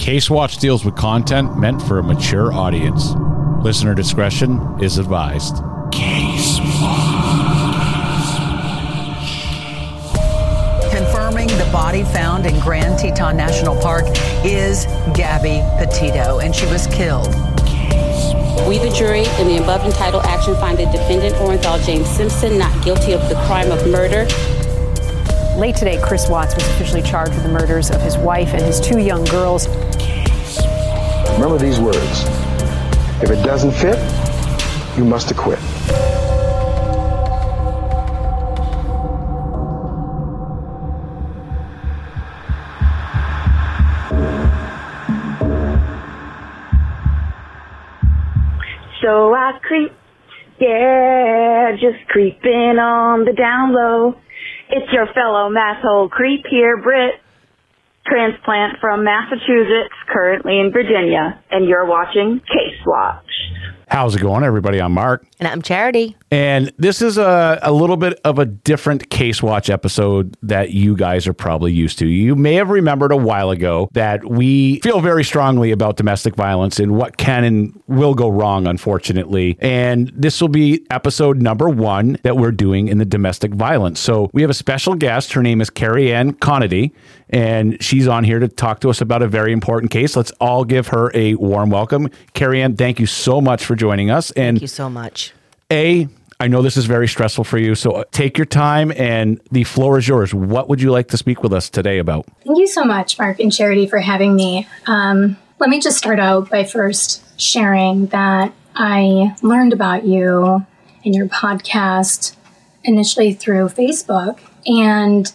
Case Watch deals with content meant for a mature audience. Listener discretion is advised. Case Watch. Confirming the body found in Grand Teton National Park is Gabby Petito, and she was killed. We, the jury, in the above entitled action, find the defendant Orenthal James Simpson not guilty of the crime of murder. Late today, Chris Watts was officially charged with the murders of his wife and his two young girls. Remember these words if it doesn't fit, you must acquit. So I creep, yeah, just creeping on the down low. It's your fellow masshole creep here, Britt, transplant from Massachusetts, currently in Virginia, and you're watching Case Watch. How's it going, everybody? I'm Mark. And I'm Charity. And this is a, a little bit of a different Case Watch episode that you guys are probably used to. You may have remembered a while ago that we feel very strongly about domestic violence and what can and will go wrong, unfortunately. And this will be episode number one that we're doing in the domestic violence. So we have a special guest. Her name is Carrie Ann Conady, and she's on here to talk to us about a very important case. Let's all give her a warm welcome. Carrie Ann, thank you so much for joining us. And Thank you so much. A, I know this is very stressful for you, so take your time and the floor is yours. What would you like to speak with us today about? Thank you so much, Mark and Charity, for having me. Um, let me just start out by first sharing that I learned about you and your podcast initially through Facebook, and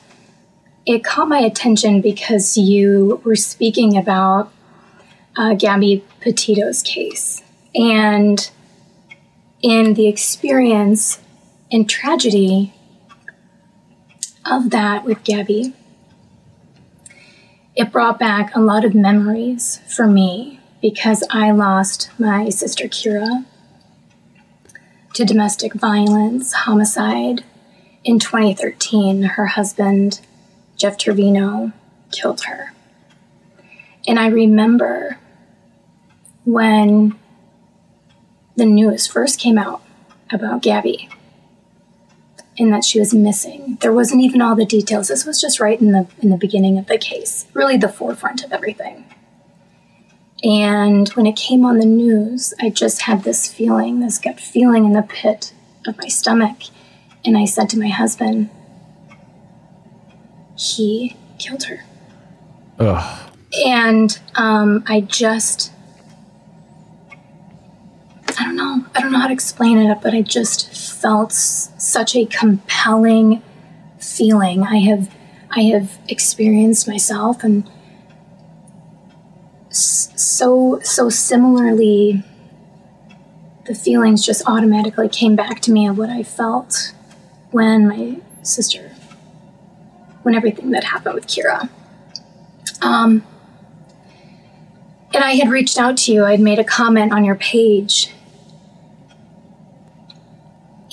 it caught my attention because you were speaking about uh, Gabby Petito's case. And in the experience and tragedy of that with Gabby, it brought back a lot of memories for me because I lost my sister Kira to domestic violence, homicide. In 2013, her husband, Jeff Trevino, killed her. And I remember when the news first came out about Gabby and that she was missing. There wasn't even all the details. This was just right in the in the beginning of the case, really the forefront of everything. And when it came on the news, I just had this feeling, this gut feeling in the pit of my stomach. And I said to my husband, he killed her. Ugh. And um, I just, I don't know, I don't know how to explain it, but I just felt such a compelling feeling. I have, I have experienced myself, and so, so similarly, the feelings just automatically came back to me of what I felt when my sister, when everything that happened with Kira. Um, and I had reached out to you. I'd made a comment on your page.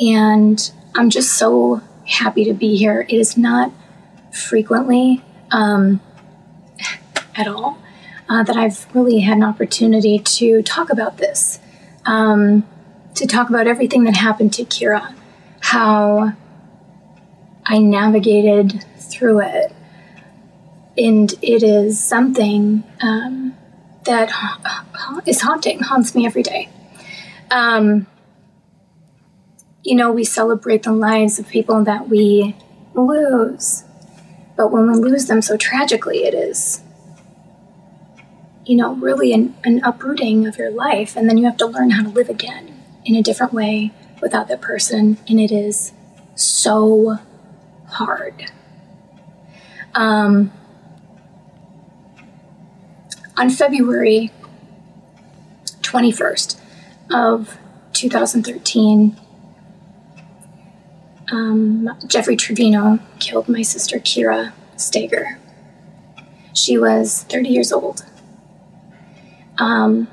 And I'm just so happy to be here. It is not frequently um, at all uh, that I've really had an opportunity to talk about this, um, to talk about everything that happened to Kira, how I navigated through it. And it is something um, that ha- ha- is haunting, haunts me every day. Um, you know, we celebrate the lives of people that we lose, but when we lose them so tragically, it is, you know, really an, an uprooting of your life. And then you have to learn how to live again in a different way without that person. And it is so hard. Um, on February 21st of 2013, um, Jeffrey Trevino killed my sister Kira Steger. She was 30 years old. Um,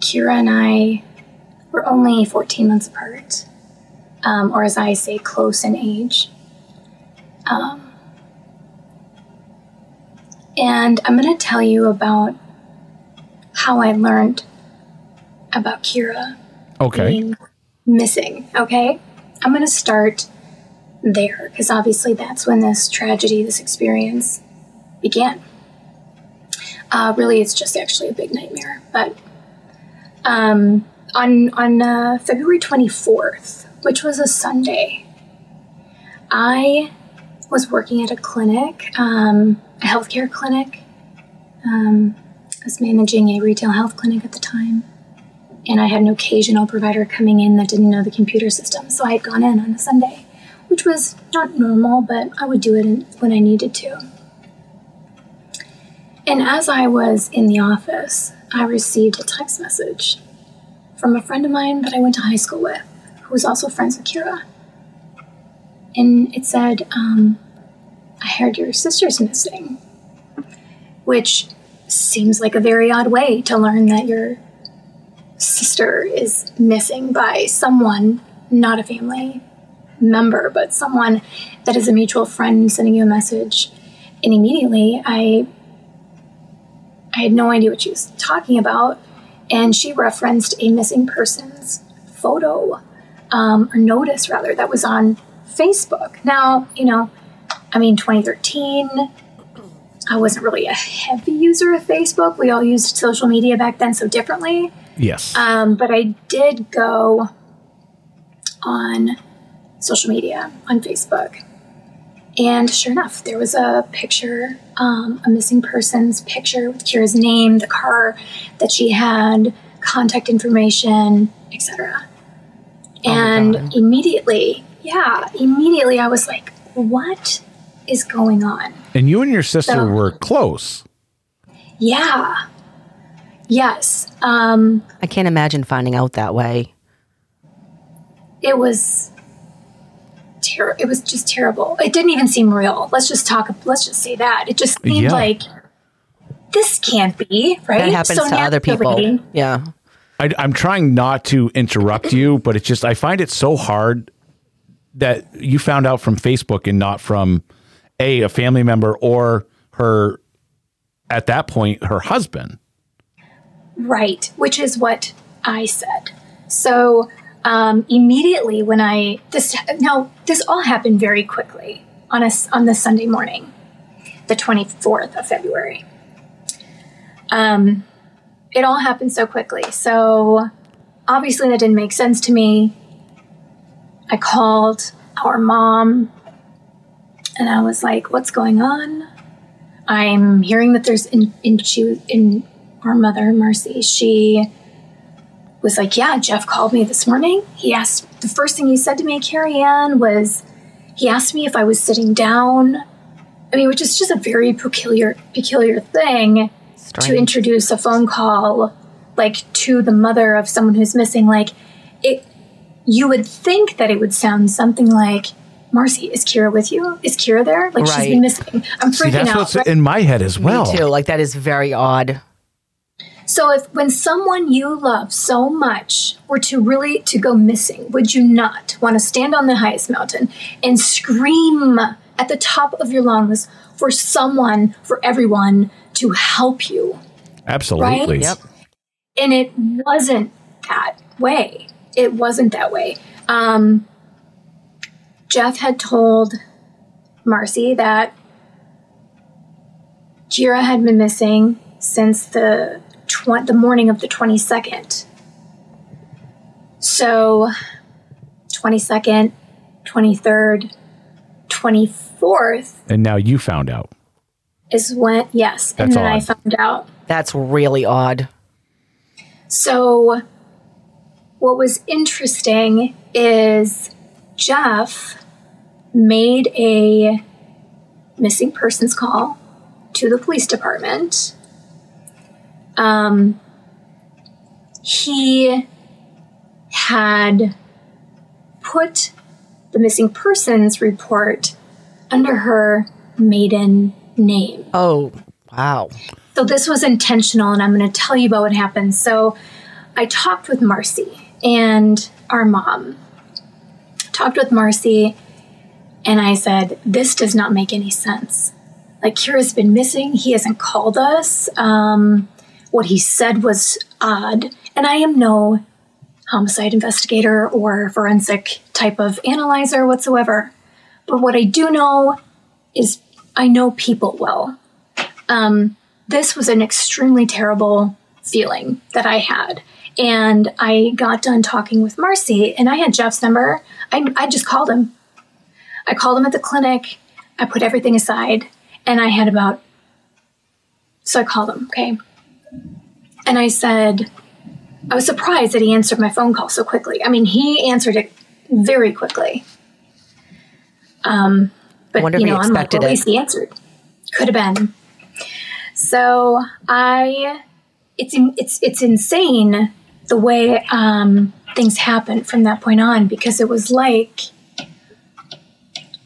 Kira and I were only 14 months apart, um, or as I say, close in age. Um, and I'm going to tell you about how I learned about Kira Okay. being missing. Okay, I'm going to start there because obviously that's when this tragedy, this experience began. Uh, really, it's just actually a big nightmare. But um, on on uh, February 24th, which was a Sunday, I was working at a clinic, um, a healthcare clinic. Um, I was managing a retail health clinic at the time and I had an occasional provider coming in that didn't know the computer system. So I had gone in on a Sunday, which was not normal, but I would do it when I needed to. And as I was in the office, I received a text message from a friend of mine that I went to high school with, who was also friends with Kira. And it said, um, I heard your sister's missing, which seems like a very odd way to learn that your sister is missing by someone, not a family member, but someone that is a mutual friend sending you a message. And immediately I I had no idea what she was talking about. And she referenced a missing persons photo, um, or notice rather, that was on Facebook. Now, you know, I mean, 2013, I wasn't really a heavy user of Facebook. We all used social media back then so differently. Yes. Um, but I did go on social media on Facebook. And sure enough, there was a picture, um, a missing person's picture with Kira's name, the car that she had, contact information, etc. And immediately, yeah, immediately I was like, what is going on? and you and your sister So- were close. Yeah. Yes. Um, I can't imagine finding out that way. it was ter- it was just terrible. It didn't even seem real. Let's just talk let's just say that. It just seemed Yeah. like this can't be, right? That happens So to other people. naturally- Yeah. I, I'm trying not to interrupt you, but it's just I find it so hard that you found out from Facebook and not from a a family member or her at that point her husband. Right, which is what I said. So um, immediately when I this now this all happened very quickly on a s- on the Sunday morning, the twenty fourth of February. Um, it all happened so quickly. So obviously that didn't make sense to me. I called our mom, and I was like, "What's going on?" I'm hearing that there's in in she in our mother Marcy. She was like, "Yeah, Jeff called me this morning. He asked the first thing he said to me, Carrie Ann, was he asked me if I was sitting down. I mean, which is just a very peculiar peculiar thing to introduce a phone call like to the mother of someone who's missing. Like it, you would think that it would sound something like." Marcy, is Kira with you? Is Kira there? Like she's been missing. I'm freaking See, freaking that's out. what's right? in my head as well. Me too. Like that is very odd. So if when someone you love so much were to really to go missing, would you not want to stand on the highest mountain and scream at the top of your lungs for someone, for everyone to help you? Absolutely. Right? Yep. And it wasn't that way. It wasn't that way. Um, Jeff had told Marcy that Kira had been missing since the tw- the morning of the 22nd. So, 22nd, 23rd, 24th And now you found out. is when, yes, and That's then I found out. That's really odd. So, what was interesting is Jeff made a missing persons call to the police department Um, he had put the missing persons report under her maiden name. Oh, wow. So this was intentional, and I'm going to tell you about what happened. So I talked with Marcy and our mom. Talked with Marcy, and I said, This does not make any sense. Like, Kira's been missing. He hasn't called us. Um, what he said was odd. And I am no homicide investigator or forensic type of analyzer whatsoever. But what I do know is I know people well. Um, this was an extremely terrible feeling that I had. And I got done talking with Marcy, and I had Jeff's number. I, I just called him. I called him at the clinic. I put everything aside, and I had about. So I called him, okay? And I said, I was surprised that he answered my phone call so quickly. I mean, he answered it very quickly. Um, but you know, I'm like, well, at it. least he answered. Could have been. So I, it's in, it's it's insane the way um, things happened from that point on because it was like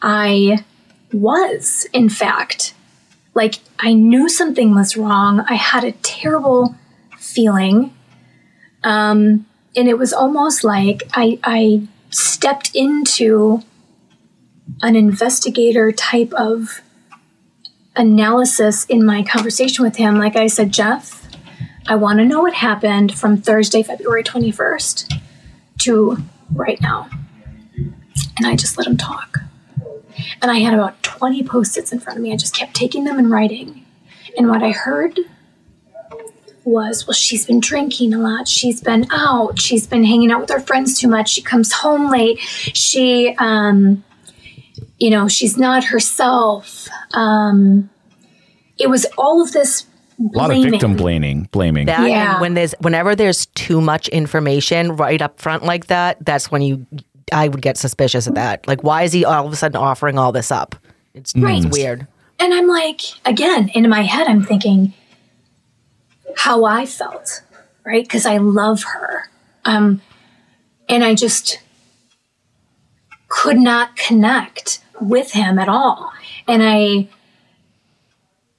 I was, in fact, like I knew something was wrong. I had a terrible feeling. Um, and it was almost like I, I stepped into an investigator type of analysis in my conversation with him. Like I said, Jeff, I want to know what happened from Thursday, February 21st to right now. And I just let him talk. And I had about 20 post its in front of me. I just kept taking them and writing. And what I heard was, well, she's been drinking a lot. She's been out. She's been hanging out with her friends too much. She comes home late. She, um, you know, she's not herself. Um, it was all of this A lot of victim blaming. Blaming. That Yeah. when there's whenever there's too much information right up front like that, that's when you I would get suspicious of that. Like why is he all of a sudden offering all this up? It's, Right. it's weird. And I'm like, again, in my head, I'm thinking how I felt, right? Because I love her. Um, and I just could not connect with him at all. And I,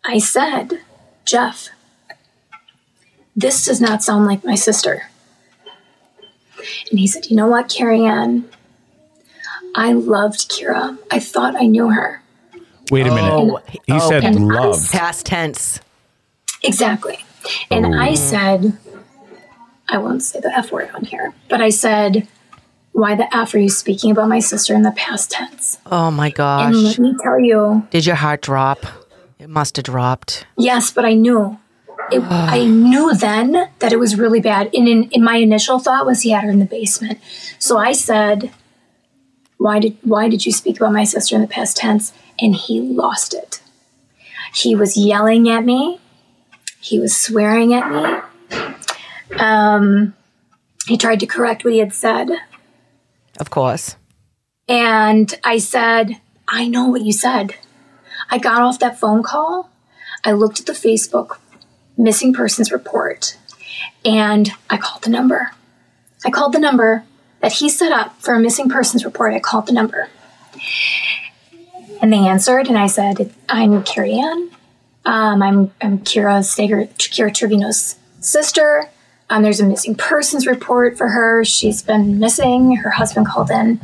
I said, Jeff, this does not sound like my sister. And he said, You know what, Carrie Ann? I loved Kira. I thought I knew her. Wait a minute. Oh, he oh, said and love. Past tense. Exactly. And I said, I won't say the F word on here, but I said, why the F are you speaking about my sister in the past tense? Oh my And gosh. let me tell you, Did your heart drop? It must have dropped. yes, but I knew. It, I knew then that it was really bad. And in, in my initial thought was he had her in the basement. So I said, why did why did you speak about my sister in the past tense? And he lost it. He was yelling at me. He was swearing at me. Um, he tried to correct what he had said. Of course. And I said, I know what you said. I got off that phone call. I looked at the Facebook missing persons report and I called the number. I called the number that he set up for a missing persons report. I called the number. And they answered, and I said, I'm Carrie Ann. Um, I'm, I'm Kira Steger, Kira Trevino's sister. Um, there's a missing persons report for her. She's been missing. Her husband called in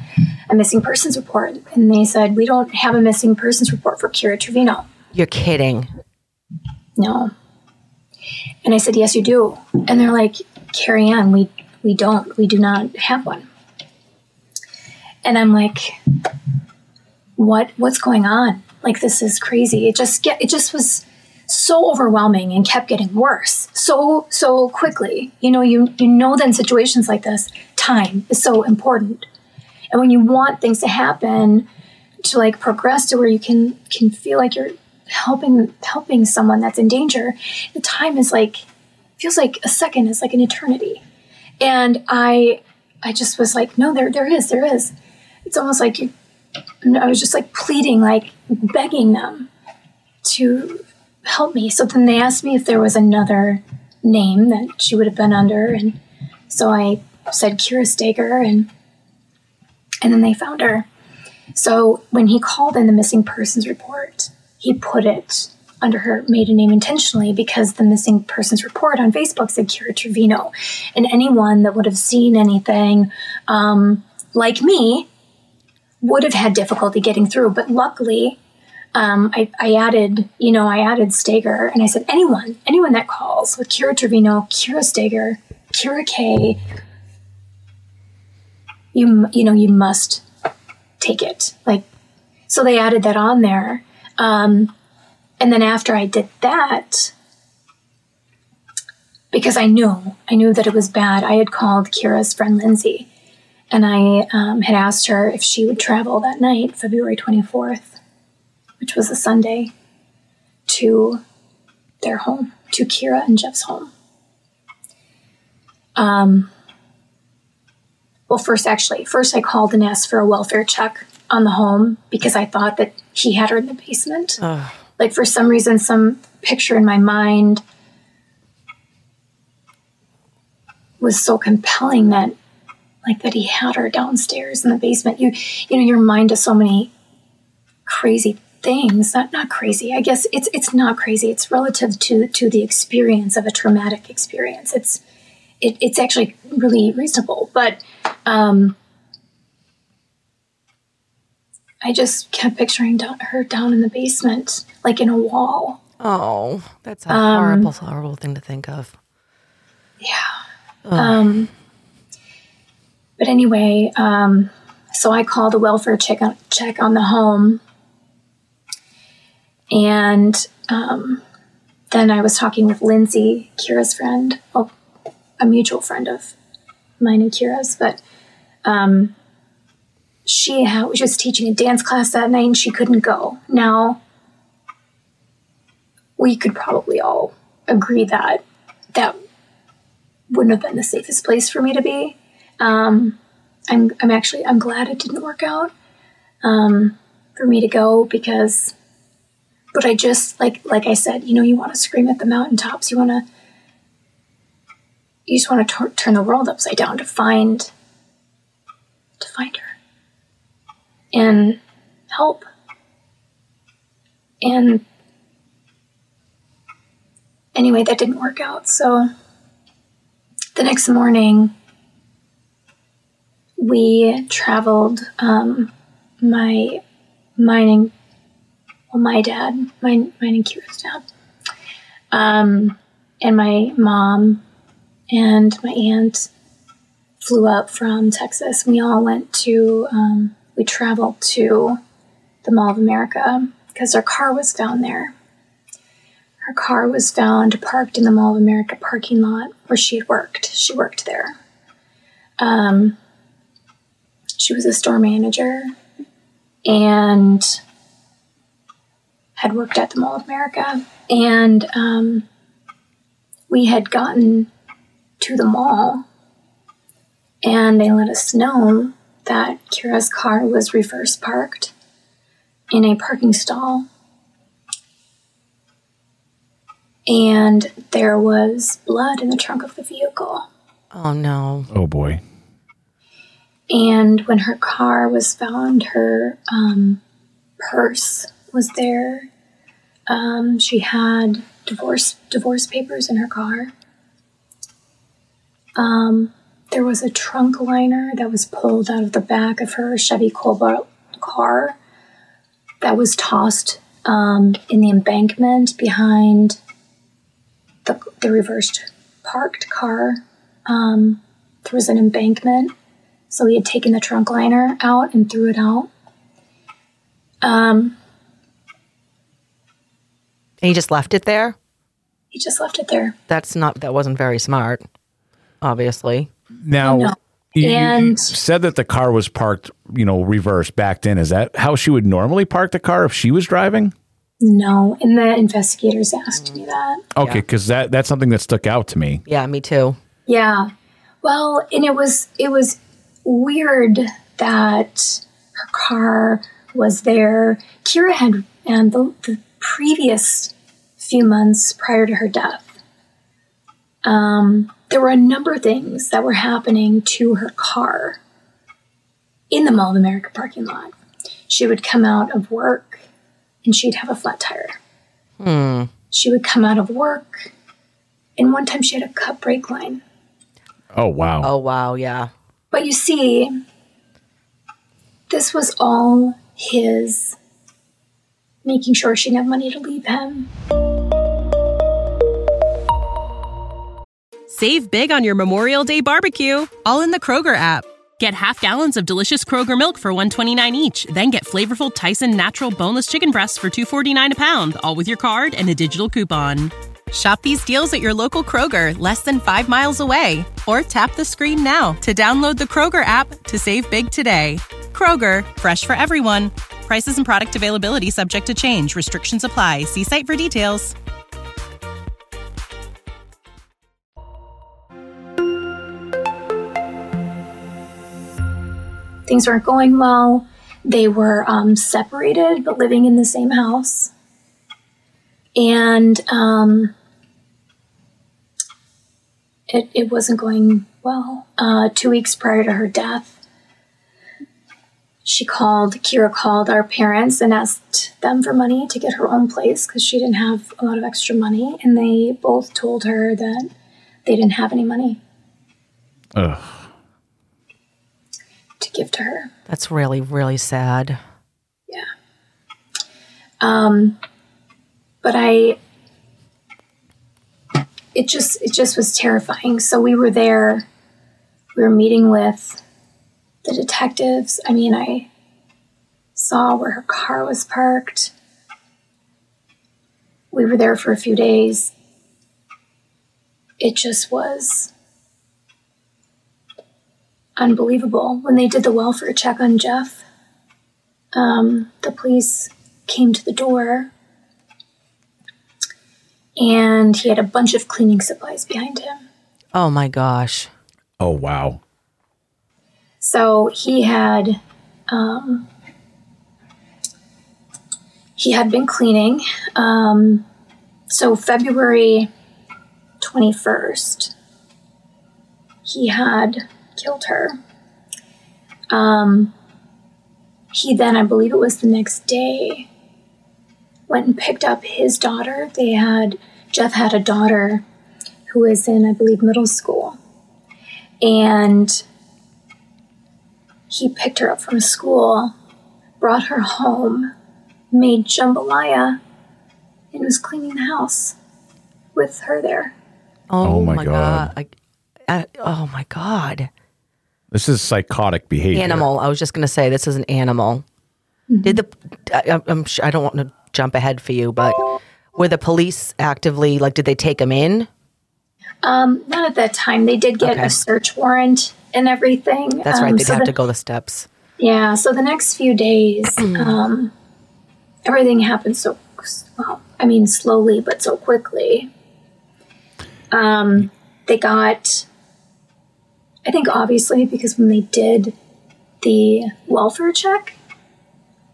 a missing persons report, and they said, We don't have a missing persons report for Kira Trevino. You're kidding. No. And I said, Yes, you do. And they're like, Carrie Ann, we, we don't. We do not have one. And I'm like, what what's going on? Like this is crazy. It just get it just was so overwhelming and kept getting worse so so quickly. You know, you you know that in situations like this, time is so important. And when you want things to happen to like progress to where you can can feel like you're helping helping someone that's in danger, the time is like feels like a second is like an eternity. And I I just was like, no, there there is, there is. It's almost like you I was just like pleading, like begging them to help me. So then they asked me if there was another name that she would have been under, and so I said Kira Steger, and and then they found her. So when he called in the missing persons report, he put it under her maiden name intentionally because the missing persons report on Facebook said Kira Trevino, and anyone that would have seen anything um, like me would have had difficulty getting through. But luckily, um, I, I added, you know, I added Steger and I said anyone, anyone that calls with Kira Trevino, Kira Steger, Kira K, you you know you must take it. Like so they added that on there. Um, and then after i did that because i knew i knew that it was bad i had called kira's friend lindsay and i um, had asked her if she would travel that night february 24th which was a sunday to their home to kira and jeff's home um, well, first, actually, first I called and asked for a welfare check on the home because I thought that he had her in the basement. Like, for some reason, some picture in my mind was so compelling that, like, that he had her downstairs in the basement. You, you know, your mind does so many crazy things. Not, not crazy. I guess it's it's not crazy. It's relative to to the experience of a traumatic experience. It's it, it's actually really reasonable, but um, I just kept picturing down, her down in the basement, like in a wall. Oh, that's a Um, horrible, horrible thing to think of. Yeah. Um, but anyway, um, so I called the welfare check on, check on the home, and um, then I was talking with Lindsay, Kira's friend, well, a mutual friend of mine and Kira's, but um, she ha- was teaching a dance class that night and she couldn't go. Now, we could probably all agree that that wouldn't have been the safest place for me to be. Um, I'm, I'm actually, I'm glad it didn't work out um, for me to go because, but I just, like, like I said, you know, you want to scream at the mountaintops. You want to, you just want to tur- turn the world upside down to find, to find her and help. And anyway, that didn't work out. So the next morning, we traveled. Um, my, mine and well, my dad, mine, mine and dad, um, and my mom and my aunt flew up from Texas. We all went to. Um, we traveled to the Mall of America because our car was found there. Her car was found parked in the Mall of America parking lot where she had worked. She worked there. Um, she was a store manager and had worked at the Mall of America. And um, we had gotten to the mall and they let us know that Kira's car was reverse parked in a parking stall and there was blood in the trunk of the vehicle. Oh no. Oh boy. And when her car was found, her um, purse was there. Um, she had divorce divorce papers in her car. Um, there was a trunk liner that was pulled out of the back of her Chevy Cobalt car that was tossed um, in the embankment behind the, the reversed parked car. Um, there was an embankment, so he had taken the trunk liner out and threw it out. Um, And he just left it there? he just left it there. That's not that wasn't very smart, obviously. Now, no. you, you- you And- said that the car was parked, you know, reverse, backed in. Is that how she would normally park the car if she was driving? No, and the investigators asked me that. Okay, because that that's something that stuck out to me. Yeah, me too. Yeah. Well, and it was it was weird that her car was there. Kira had and the, the previous few months prior to her death, um, there were a number of things that were happening to her car in the Mall of America parking lot. She would come out of work and she'd have a flat tire. Hmm. She would come out of work, and one time she had a cut brake line. Oh wow. Oh wow, yeah. But you see, this was all his making sure she didn't have money to leave him. Save big on your Memorial Day barbecue, all in the Kroger app. Get half gallons of delicious Kroger milk for 129 each, then get flavorful Tyson natural boneless chicken breasts for 249 a pound, all with your card and a digital coupon. Shop these deals at your local Kroger, less than 5 miles away, or tap the screen now to download the Kroger app to save big today. Kroger, fresh for everyone. Prices and product availability subject to change. Restrictions apply. See site for details. Things weren't going well. They were um, separated but living in the same house. And um, it, it wasn't going well. Uh, two weeks prior to her death, she called, Kira called our parents and asked them for money to get her own place because she didn't have a lot of extra money. And they both told her that they didn't have any money Ugh. to give to her. That's really, really sad. Yeah. Um, but I, it just, it just was terrifying. So we were there, we were meeting with the detectives. I mean, I saw where her car was parked. We were there for a few days. It just was unbelievable. When they did the welfare check on Jeff, um, the police came to the door and he had a bunch of cleaning supplies behind him. Oh my gosh. Oh wow. So he had um, he had been cleaning. Um, so February twenty first, he had killed her. Um, he then, I believe it was the next day, went and picked up his daughter. They had Jeff had a daughter who was in, I believe, middle school, and he picked her up from school, brought her home, made jambalaya, and was cleaning the house with her there. Oh, Oh my my God. god. I, I, oh my god. This is psychotic behavior. Animal. I was just gonna say this is an animal. Did the? I, I'm. Sure, I don't want to jump ahead for you, but were the police actively like? Did they take him in? Um, not at that time. They did get Okay. a search warrant and everything. That's right. Um, They'd so have the- to go the steps. Yeah, so the next few days, um, everything happened so well. I mean, slowly but so quickly. Um, they got, I think, obviously, because when they did the welfare check,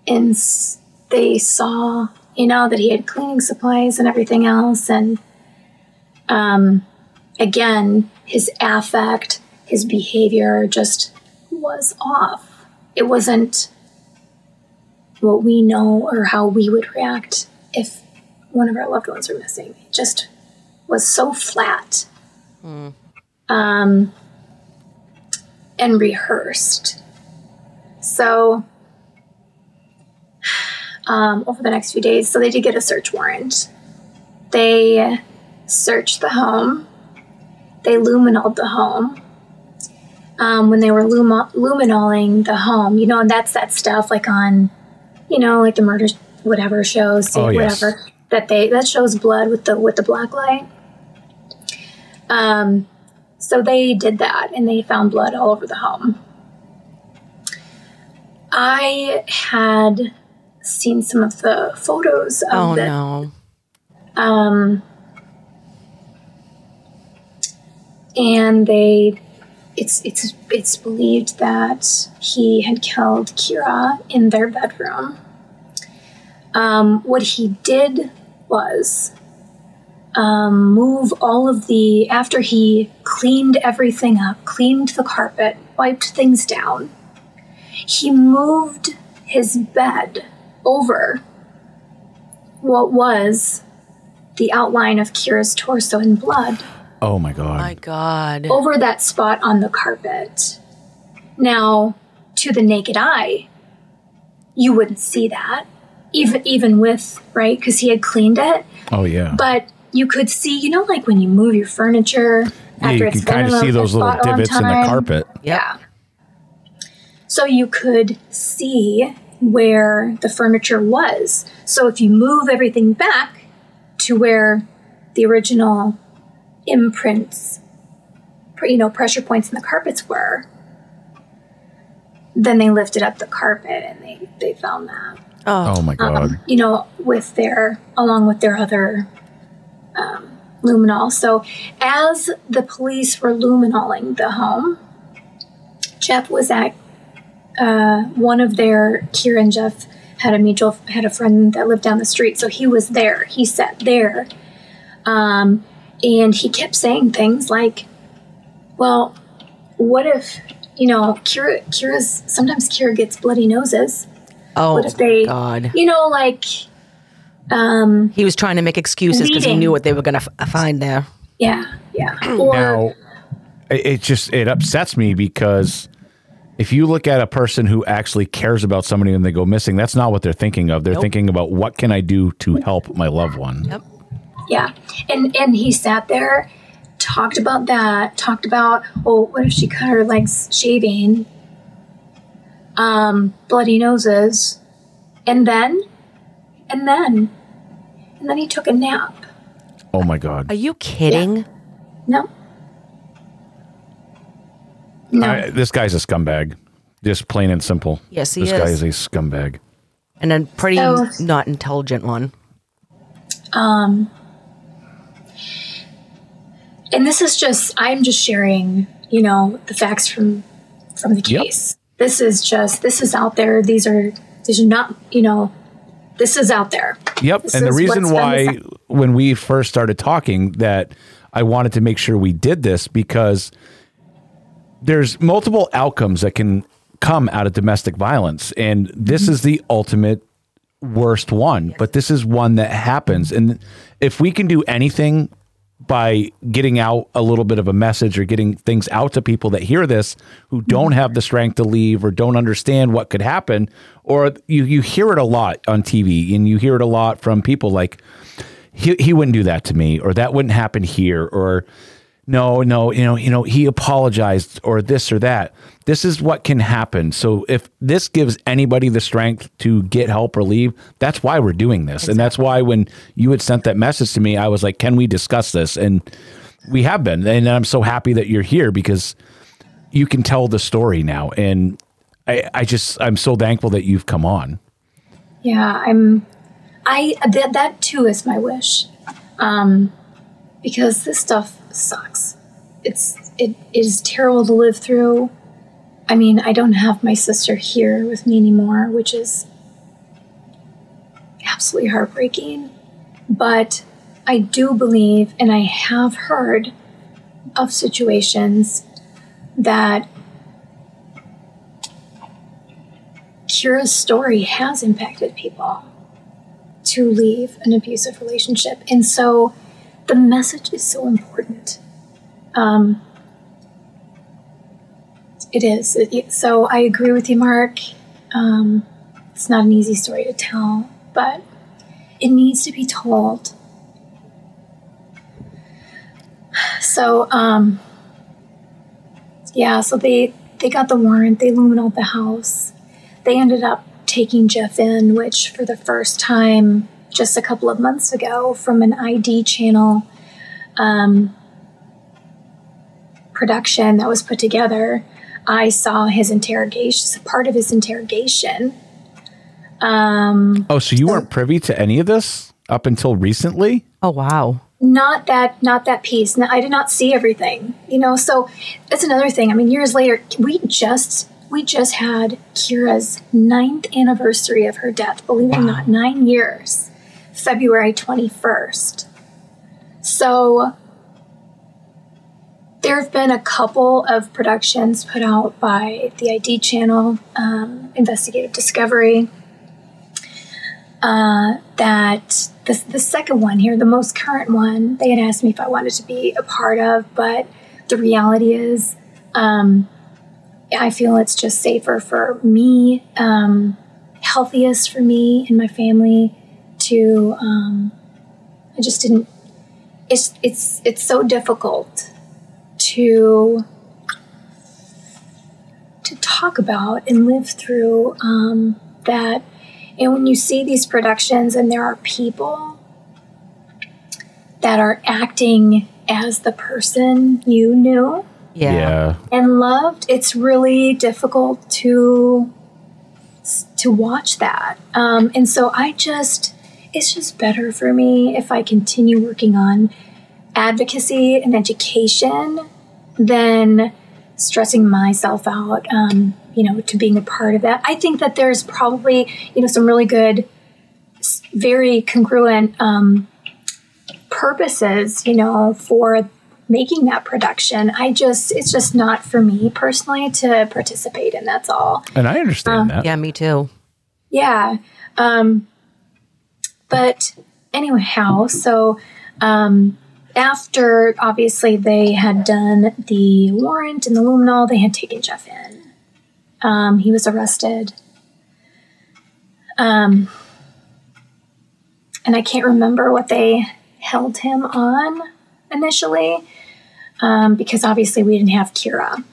and s- they saw, you know, that he had cleaning supplies and everything else, and um, again, his affect, his behavior just was off. It wasn't what we know or how we would react if one of our loved ones were missing. It just was so flat um, and rehearsed. So, um, over the next few days, so they did get a search warrant. They searched the home. They luminoled the home. Um, when they were lum- luminoling the home, you know, and that's that stuff like on, you know, like the murder whatever shows, Oh, yes. whatever that they that shows blood with the with the black light. Um, so they did that, and they found blood all over the home. I had seen some of the photos of Oh the no. um, and they, it's it's it's believed that he had killed Kira in their bedroom. Um, what he did was, um, move all of the, after he cleaned everything up, cleaned the carpet, wiped things down, he moved his bed over what was the outline of Kira's torso in blood Oh my god. My God. over that spot on the carpet. Now, to the naked eye, you wouldn't see that, even even with right because he had cleaned it. Oh yeah. But you could see, you know, like when you move your furniture yeah, you can kind of see those little spot a long divots in the carpet. Yeah. So you could see where the furniture was. So if you move everything back to where the original imprints, you know, pressure points in the carpets were, then they lifted up the carpet and they, they found that. Oh my god. Um, you know, with their, along with their other um, luminol. So as the police were luminoling the home, Jeff was at uh, one of their, Kira and Jeff had a mutual, had a friend that lived down the street. So he was there. He sat there. Um, and he kept saying things like, well, what if, you know, Kira, Kira's, sometimes Kira gets bloody noses. Oh, what if they, God. you know, like, um, He was trying to make excuses because he knew what they were going to f- find there. yeah, yeah. Or, now it it just it upsets me because if you look at a person who actually cares about somebody and they go missing that's not what they're thinking of they're Nope. thinking about what can i do to help my loved one Yep. Yeah. And, and he sat there, talked about that, talked about, oh, what if she cut her legs shaving? Um, bloody noses. And then, and then, and then he took a nap. oh my god Are you kidding? No. No. I- this guy's a scumbag just plain and simple Yes, he this guy is. is a scumbag And a pretty So- not intelligent one. Um, and this is just I'm just sharing, you know, the facts from from the Yep. case. This is just this is out there. These are these are not, you know, this is out there. Yep. This and the reason why, decided. when we first started talking, that I wanted to make sure we did this because there's multiple outcomes that can come out of domestic violence. And this Mm-hmm. is the ultimate worst one. But this is one that happens. And if we can do anything by getting out a little bit of a message or getting things out to people that hear this who don't have the strength to leave or don't understand what could happen or you you hear it a lot on TV and you hear it a lot from people like he he wouldn't do that to me or that wouldn't happen here or no no you know you know he apologized or this or that. This is what can happen. So if this gives anybody the strength to get help or leave that's why we're doing this. And that's why when you had sent that message to me i was like can we discuss this? And we have been. And i'm so happy that you're here because you can tell the story now. And i i just i'm so thankful that you've come on. Yeah, I'm. I that that too is my wish, um, because this stuff sucks. It's it, it is terrible to live through. I mean, I don't have my sister here with me anymore, which is absolutely heartbreaking. But I do believe, and I have heard of situations that Kira's story has impacted people to leave an abusive relationship. And so the message is so important. Um, it is. It- it- so I agree with you, Mark. Um, it's not an easy story to tell, but it needs to be told. So, um, yeah, so they, they got the warrant, they luminoled the house they ended up taking Jeff in, which for the first time just a couple of months ago from an ID channel um, production that was put together, I saw his interrogation, part of his interrogation. Um, oh so you weren't privy to any of this up until recently? Oh, wow. not that not that piece. No, i did not see everything you know? So that's another thing. I mean years later we just we just had kira's ninth anniversary of her death believe it or not nine years february 21st So there have been a couple of productions put out by the ID channel, um, Investigative Discovery, uh, that the, the second one here, the most current one, they had asked me if I wanted to be a part of, but the reality is, um, I feel it's just safer for me, um, healthiest for me and my family to. Um, I just didn't. It's it's it's so difficult to to talk about and live through um, that. And when you see these productions and there are people that are acting as the person you knew Yeah. Yeah. and loved, it's really difficult to to watch that. Um, and so I just, it's just better for me if I continue working on advocacy and education than stressing myself out. Um, you know, to being a part of that. I think that there's probably you know some really good, very congruent um, purposes. You know, for making that production. I just, it's just not for me personally to participate in. That's all. And I understand that. Yeah, me too. Yeah. Um, but anyhow, so um, after obviously they had done the warrant and the luminol, they had taken Jeff in. Um, he was arrested. Um, and I can't remember what they held him on initially um, because obviously we didn't have Kira.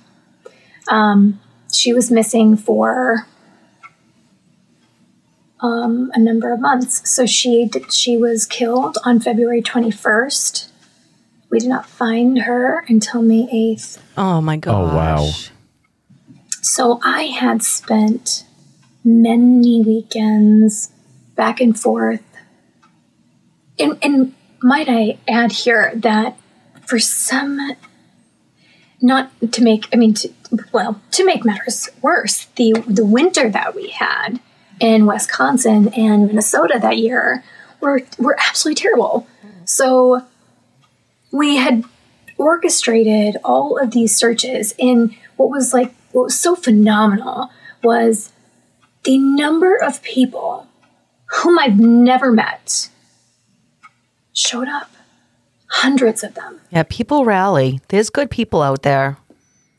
Um, she was missing for um, a number of months. So she did, she was killed on February 21st. We did not find her until May 8th. Oh my gosh. Oh, wow. So I had spent many weekends back and forth. And, and might I add here that for some, not to make, I mean, to, well, to make matters worse, the, the winter that we had in Wisconsin and Minnesota that year were, were absolutely terrible. So we had orchestrated all of these searches and what was like what was so phenomenal was the number of people whom I've never met showed up. Hundreds of them. Yeah, people rally. There's good people out there.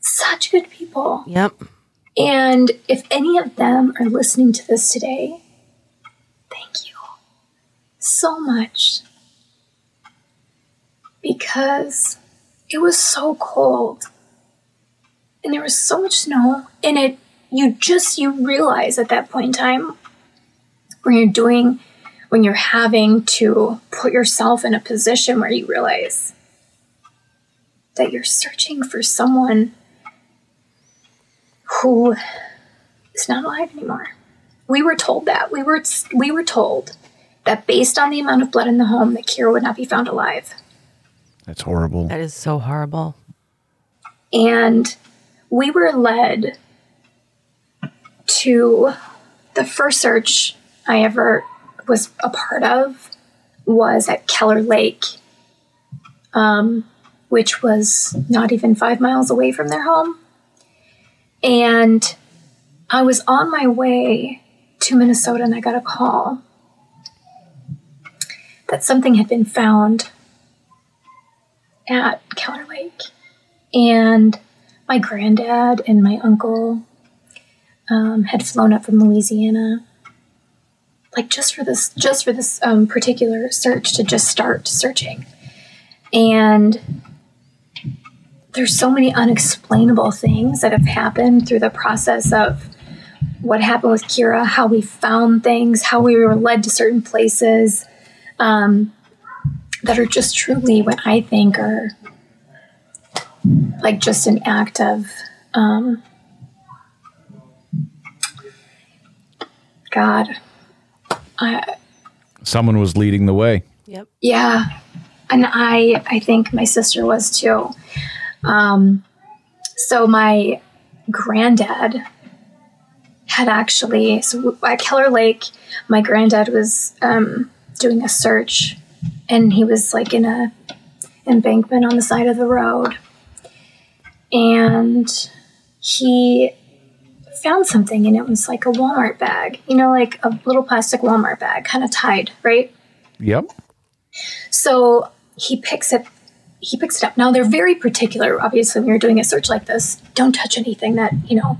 Such good people. Yep. And if any of them are listening to this today, thank you so much. Because it was so cold and there was so much snow and it you just you realize at that point in time when you're doing when you're having to put yourself in a position where you realize that you're searching for someone who is not alive anymore. We were told that. We were we were told that based on the amount of blood in the home that Kira would not be found alive. That's horrible. That is so horrible. And we were led to the first search I ever was a part of was at Keller Lake, um, which was not even five miles away from their home. And I was on my way to Minnesota and I got a call that something had been found at Keller Lake. And my granddad and my uncle um, had flown up from Louisiana, like just for this, just for this um, particular search to just start searching. And there's so many unexplainable things that have happened through the process of what happened with Kira, how we found things, how we were led to certain places um, that are just truly what I think are like just an act of um, God. I, Someone was leading the way. Yep. yeah, and I I think my sister was too. Um, so my granddad had actually so at Keller Lake, my granddad was um, doing a search, and he was like in a embankment on the side of the road. And he found something and it was like a Walmart bag, you know, like a little plastic Walmart bag, kind of tied, right? Yep. So he picks it he picks it up. Now they're very particular, obviously, when you're doing a search like this. Don't touch anything that, you know.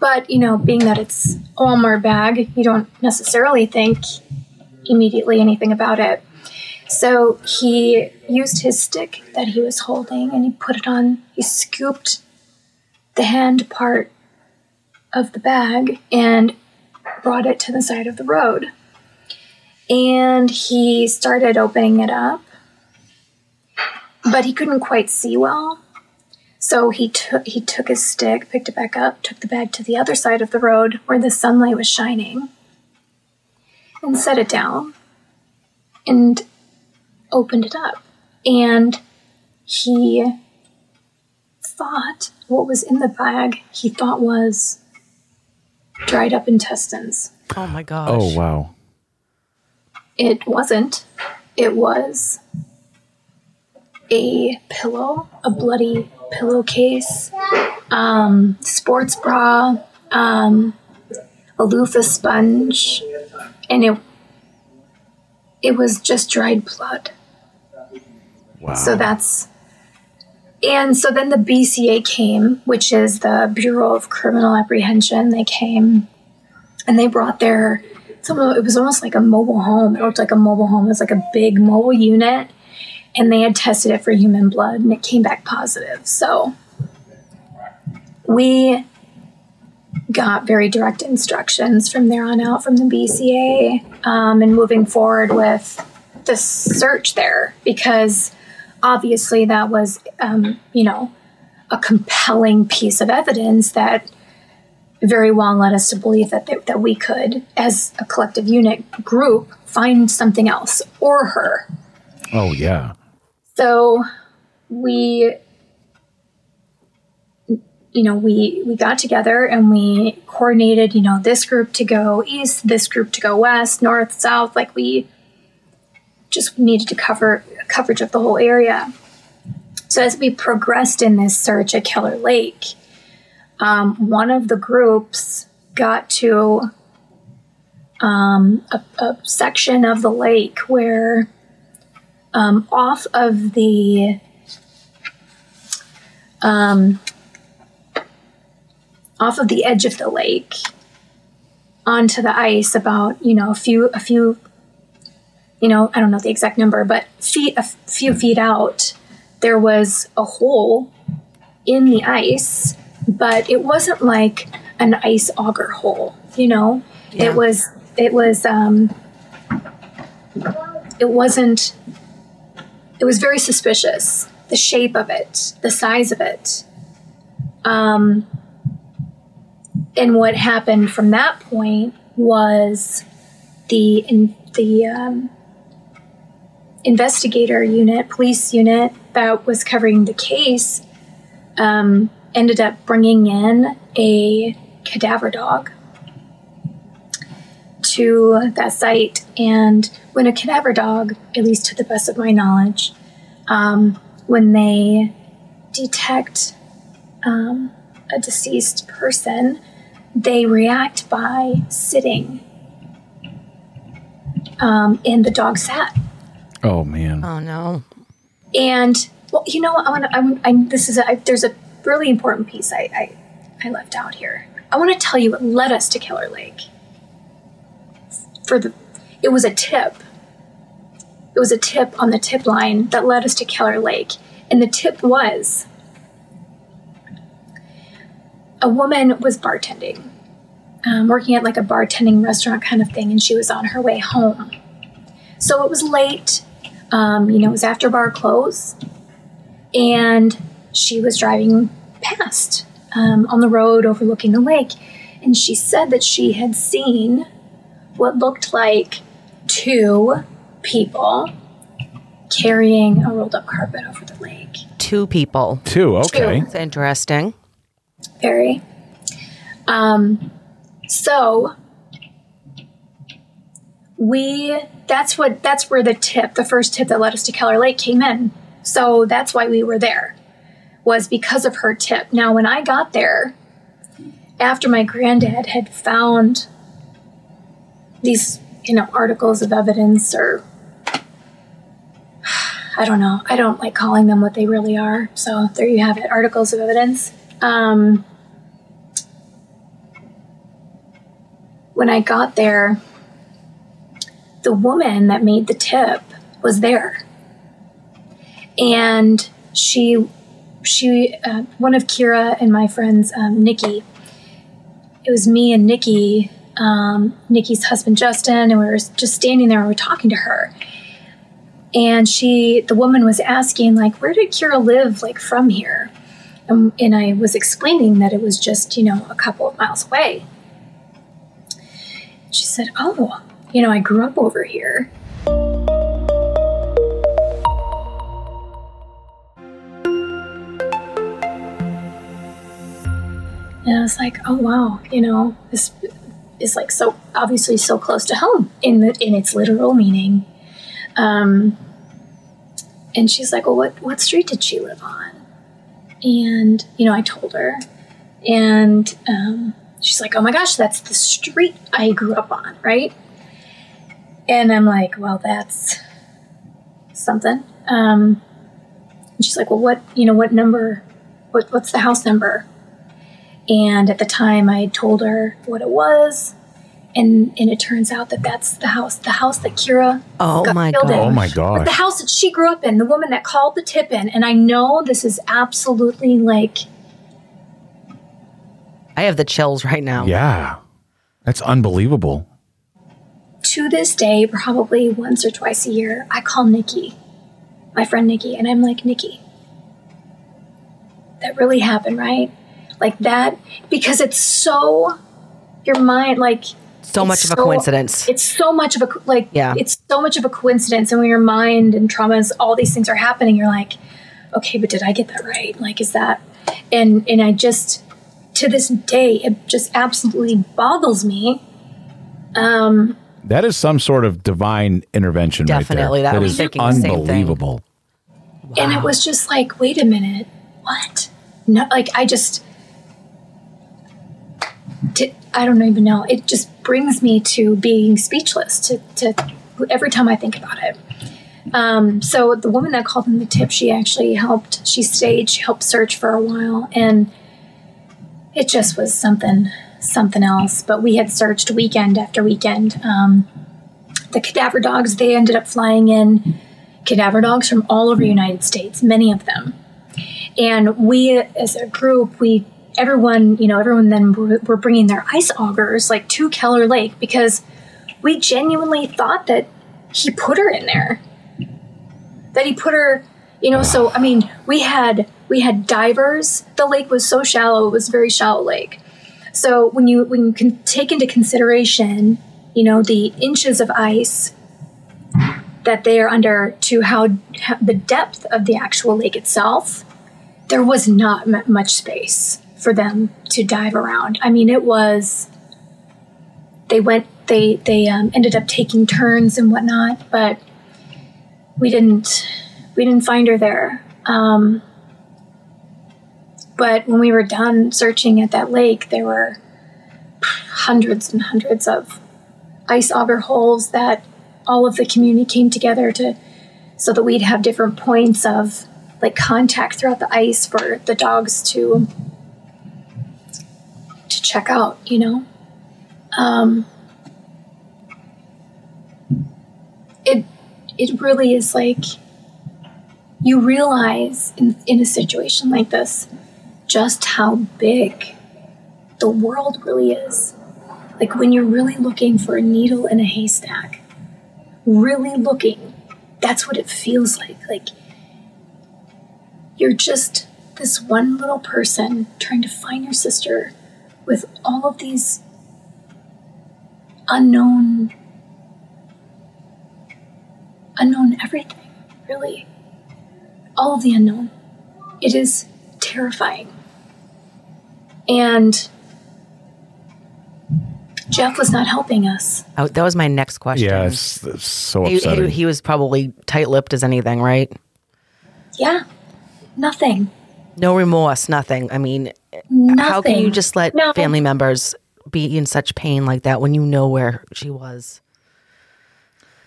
But, you know, being that it's a bag, you don't necessarily think immediately anything about it. So he used his stick that he was holding and he put it on, he scooped the hand part of the bag and brought it to the side of the road. And he started opening it up, but he couldn't quite see well. So he took he took his stick, picked it back up, took the bag to the other side of the road where the sunlight was shining, and set it down. And opened it up. And he thought what was in the bag, he thought was dried up intestines. Oh my oh, gosh. Oh, wow. It wasn't. It was a pillow, a bloody pillowcase, um, sports bra, um, a loofah sponge, and it it was just dried blood. Wow. So that's and so then the BCA came, which is the Bureau of Criminal Apprehension. They came and they brought their some it was almost like a mobile home. It looked like a mobile home. It was like a big mobile unit. And they had tested it for human blood and it came back positive. So we got very direct instructions from there on out from the BCA um, and moving forward with the search there because obviously that was, um, you know, a compelling piece of evidence that very well led us to believe that, that, that we could, as a collective unit group, find something else or her. Oh, yeah. So we you know we we got together and we coordinated you know this group to go east this group to go west north south like we just needed to cover coverage of the whole area. So as we progressed in this search at keller lake um, one of the groups got to um, a, a section of the lake where um, off of the um, off of the edge of the lake onto the ice about you know a few a few you know i don't know the exact number but feet a few feet out there was a hole in the ice but it wasn't like an ice auger hole you know Yeah. it was it was um it wasn't it was very suspicious the shape of it the size of it. Um and what happened from that point was the in, the um, investigator unit, police unit that was covering the case, um, ended up bringing in a cadaver dog to that site. And when a cadaver dog, at least to the best of my knowledge, um, when they detect um, a deceased person, they react by sitting. Um, and the dog sat. Oh, man. Oh no. And well, you know, what? I want to. I, want- I this is a, I, there's a really important piece I, I I left out here. I want to tell you what led us to Keller Lake. For the, it was a tip. It was a tip on the tip line that led us to Keller Lake, and the tip was a woman was bartending, um, working at like a bartending restaurant kind of thing, and she was on her way home. So it was late. Um, you know, it was after bar close, and she was driving past um, on the road overlooking the lake, and she said that she had seen what looked like two people carrying a rolled up carpet over the lake. Two people. Two. Okay. It's interesting. Very. Um, so we that's what that's where the tip, the first tip that led us to Keller Lake came in. So that's why we were there, was because of her tip. Now, when I got there, after my granddad had found these, you know, articles of evidence or I don't know. I don't like calling them what they really are. So there you have it articles of evidence. Um, when I got there, the woman that made the tip was there. And she, she, uh, one of Kira and my friends, um, Nikki, it was me and Nikki, um, Nikki's husband Justin, and we were just standing there and we were talking to her. And she, the woman was asking, like, where did Kira live, like, from here? And, and I was explaining that it was just, you know, a couple of miles away. She said, oh, you know, I grew up over here. And I was like, oh wow, you know, this is like so obviously so close to home in the in its literal meaning. Um, and she's like, well, what what street did she live on? And you know, I told her, and um, she's like, oh my gosh, that's the street I grew up on, right? And I'm like, well, that's something. Um, and she's like, well, what you know, what number? What what's the house number? And at the time, I told her what it was, and and it turns out that that's the house, the house that Kira Oh got my killed in. God. Oh my Like gosh. the house that she grew up in, the woman that called the tip in. And I know this is absolutely like I have the chills right now. Yeah. That's unbelievable. to this day, probably once or twice a year, I call Nikki, my friend Nikki, and I'm like, Nikki, that really happened, right? Like that, because it's so, your mind, like, So much of a so- coincidence. It's so much of a, like, Yeah. it's so much of a coincidence. And when your mind and traumas, all these things are happening, you're like, okay, but did I get that right? Like, is that, and, and I just, to this day, it just absolutely boggles me. Um, That is some sort of divine intervention Definitely, right that there. was is thinking the same thing. unbelievable. And it was just like, wait a minute, what? No, like I just, di- I don't even know. It just brings me to being speechless. To, to every time I think about it. Um, so the woman that called in the tip, she actually helped. She stayed. She helped search for a while, and it just was something, something else. But we had searched weekend after weekend. Um, the cadaver dogs they ended up flying in cadaver dogs from all over the United States, many of them. And we, as a group, we everyone, you know, everyone then were, were bringing their ice augers like to Keller Lake because we genuinely thought that he put her in there. That he put her, you know. So I mean, we had we had divers. The lake was so shallow; it was a very shallow lake. So when you when you can take into consideration, you know, the inches of ice that they are under to how, how the depth of the actual lake itself, there was not much space for them to dive around. I mean, it was. They went. They they um, ended up taking turns and whatnot, but we didn't we didn't find her there. Um, but when we were done searching at that lake, there were hundreds and hundreds of ice auger holes that all of the community came together to so that we'd have different points of like contact throughout the ice for the dogs to to check out you know? Um it it really is like you realize in, in a situation like this just how big the world really is. Like when you're really looking for a needle in a haystack really looking that's what it feels like. Like you're just this one little person trying to find your sister with all of these unknown unknown everything really all of the unknown it is terrifying and jeff was not helping us Oh, that was my next question. Yeah, it's, it's so He, upsetting. he, he was probably tight lipped as anything, right? yeah, nothing. No remorse, nothing. I mean, Nothing. how can you just let No. family members be in such pain like that when you know where she was?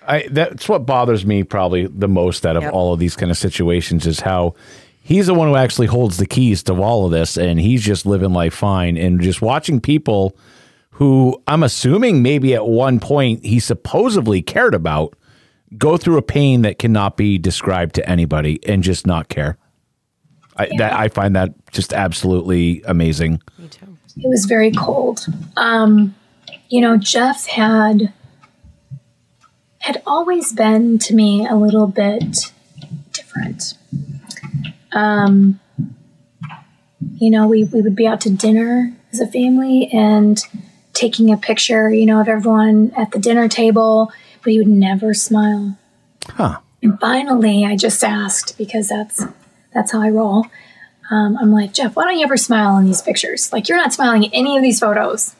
I that's what bothers me probably the most out of Yep. all of these kind of situations is how he's the one who actually holds the keys to all of this and he's just living life fine and just watching people who I'm assuming maybe at one point he supposedly cared about go through a pain that cannot be described to anybody and just not care. I that I find that just absolutely amazing. Me too. It was very cold. Um, you know, Jeff had had always been to me a little bit different. Um, you know, we, we would be out to dinner as a family and taking a picture, you know, of everyone at the dinner table, but he would never smile. Huh. And finally, I just asked because that's that's how I roll. Um, I'm like, Jeff, why don't you ever smile in these pictures? Like, you're not smiling in any of these photos.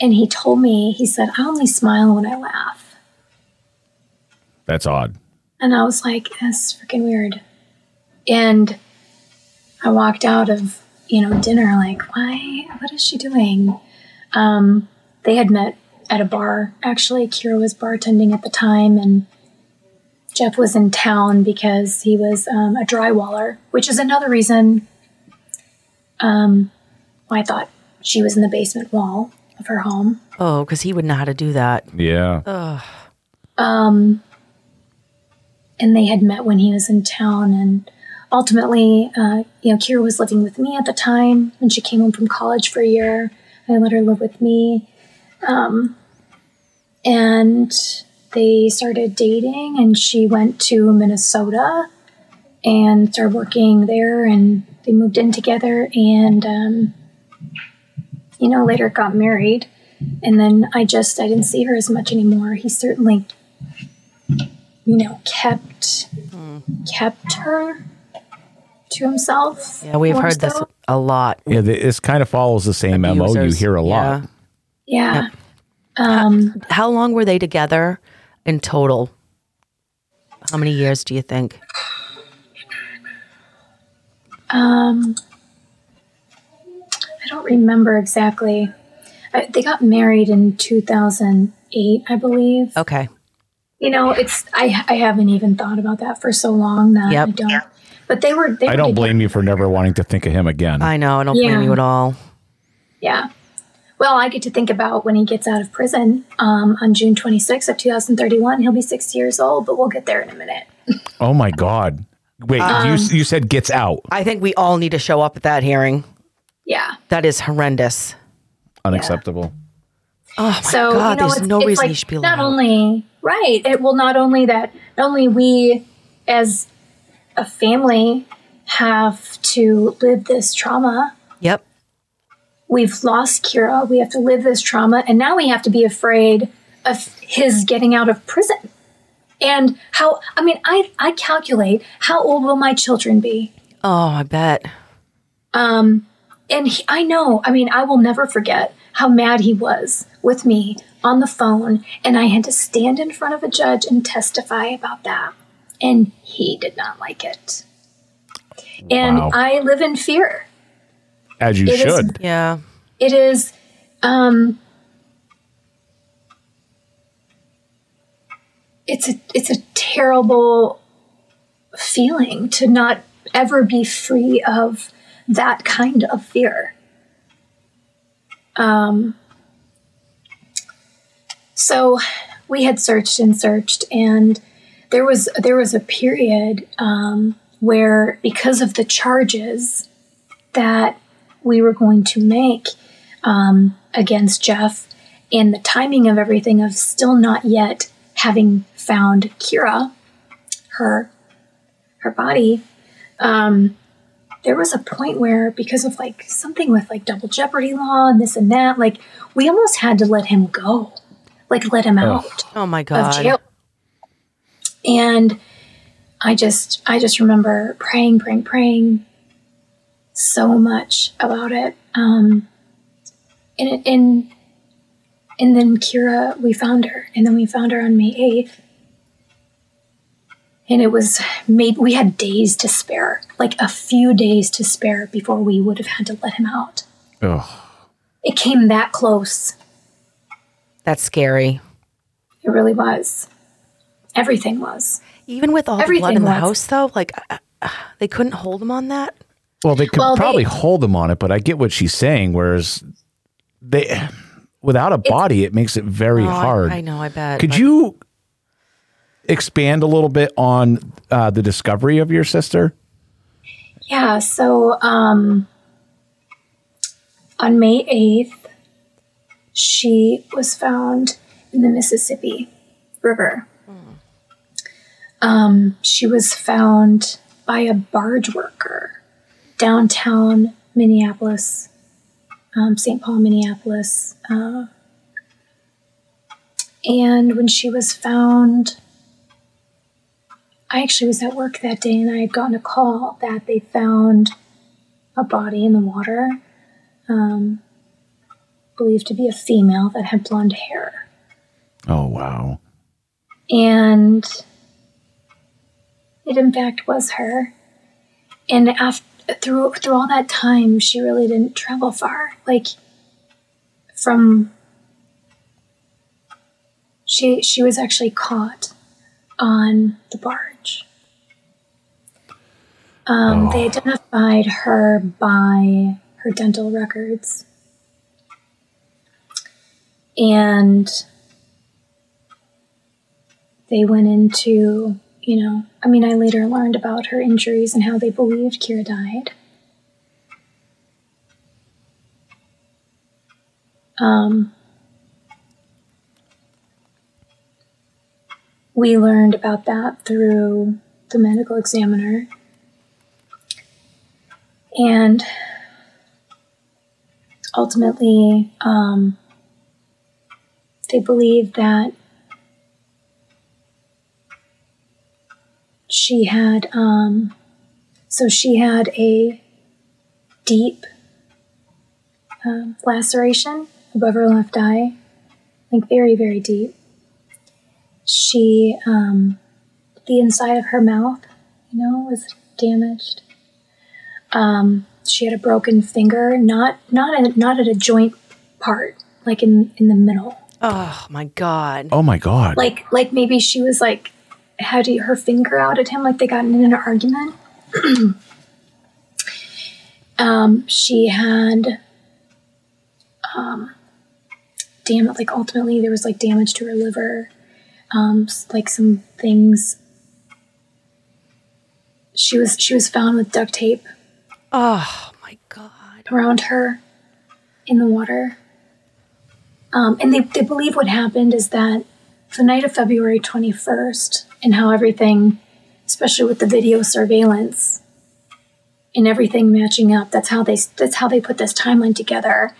And he told me, he said, I only smile when I laugh. That's odd. And I was like, that's freaking weird. And I walked out of, you know, dinner like, why? What is she doing? Um, they had met at a bar. Actually, Kira was bartending at the time, and Jeff was in town because he was um, a drywaller, which is another reason um, why I thought she was in the basement wall of her home. Oh, because he would know how to do that. Yeah. Ugh. Um, and they had met when he was in town. And ultimately, uh, you know, Kira was living with me at the time when she came home from college for a year. I let her live with me. Um, and they started dating, and she went to Minnesota and started working there. And they moved in together, and um, you know, later got married. And then I just I didn't see her as much anymore. He certainly you know, kept kept her to himself. Yeah, we've more heard this a lot. Yeah, th- this kind of follows the same MO you hear a lot. Yeah. Um, How long were they together in total? How many years do you think? um, I don't remember exactly. I, they got married in 2008, I believe. Okay. You know, it's I I haven't even thought about that for so long that Yep. I don't. But they were. They I were don't together. blame you for never wanting to think of him again. I know. I don't blame you at all. Yeah. Well, I get to think about when he gets out of prison um, on June 26th of 2031. He'll be 60 years old, but we'll get there in a minute. Oh my God. Wait, Um, you, you said gets out. I think we all need to show up at that hearing. Yeah. That is horrendous. Unacceptable. Oh my so God, you know, there's it's, no it's reason like he should be not allowed. only right. It will not only that not only we as a family have to live this trauma. Yep. We've lost Kira. We have to live this trauma, and now we have to be afraid of his getting out of prison. And how? I mean, I I calculate how old will my children be? Oh, I bet. Um, and he, I know, I mean, I will never forget how mad he was with me on the phone, and I had to stand in front of a judge and testify about that. And he did not like it. And Wow. I live in fear. As you It is- should. Yeah. It is, um, it's a it's a terrible feeling to not ever be free of that kind of fear. Um, so we had searched and searched, and there was there was a period um, where because of the charges that we were going to make um, against Jeff and the timing of everything of still not yet having found Kira, her her body. Um, there was a point where because of like something with like double jeopardy law and this and that, like we almost had to let him go, like let him out Oh my god! of God. jail. And I just I just remember praying, praying, praying so much about it. Um and and and then Kira we found her and then we found her on May 8th. And it was maybe we had days to spare, like a few days to spare before we would have had to let him out. Ugh. It came that close. That's scary. It really was. Everything was. Even with all the blood in the was. house, though, like uh, uh, they couldn't hold him on that. Well, they could Well, they- probably hold them on it, but I get what she's saying. Whereas they, without a body, it makes it very Oh, hard. I, know. I bet. Could but- you expand a little bit on uh, the discovery of your sister? Yeah, so um, on May 8th, she was found in the Mississippi River. Um, she was found by a barge worker downtown Minneapolis, um, St. Paul, Minneapolis. Uh, and when she was found, I actually was at work that day and I had gotten a call that they found a body in the water, um, believed to be a female that had blonde hair. Oh wow! And it in fact was her. And after through through all that time, she really didn't travel far. Like from she she was actually caught on the barge. Um, They identified her by her dental records. And they went into, you know, I mean, I later learned about her injuries and how they believed Kira died. Um, we learned about that through the medical examiner. And ultimately, um, they believe that she had, um, so she had a deep um, laceration above her left eye, like very, very deep. She, um, the inside of her mouth, you know, was damaged. Um, she had a broken finger, not not at, not at a joint part, like in in the middle. Oh my god. Oh my god! Like like maybe she was like had her finger out at him, like they got in an argument. um, she had um, damn it, like ultimately there was like damage to her liver, um, like some things. She was she was found with duct tape Oh my god. around her in the water. Um, and they, they believe what happened is that the night of February 21st, and how everything, especially with the video surveillance and everything matching up, that's how they that's how they put this timeline together.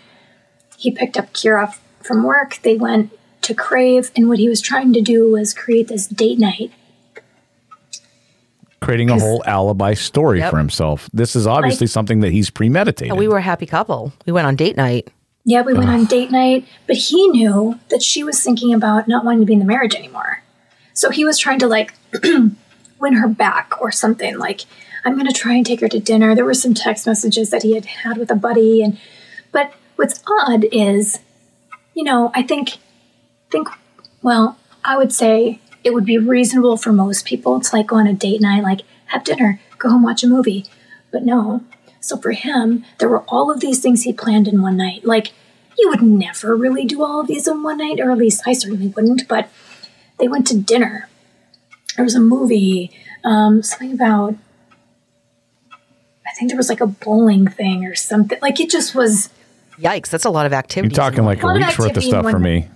He picked up Kira from work. They went to Crave, and what he was trying to do was create this date night Creating a whole alibi story Yep. for himself. This is obviously something that he's premeditated. And we were a happy couple. We went on date night. Yeah, we went on date night, but he knew that she was thinking about not wanting to be in the marriage anymore. So he was trying to like win her back or something. Like, I'm going to try and take her to dinner. There were some text messages that he had had with a buddy, and but what's odd is, you know, I think, think, well, I would say it would be reasonable for most people to like go on a date night, like have dinner, go home, watch a movie, but no. So for him, there were all of these things he planned in one night. Like, you would never really do all of these in one night, or at least I certainly wouldn't, but they went to dinner. There was a movie, um, something about, I think there was like a bowling thing or something. Like, it just was, Yikes, that's a lot of activity. You're talking like a Lot week's worth of stuff for one me.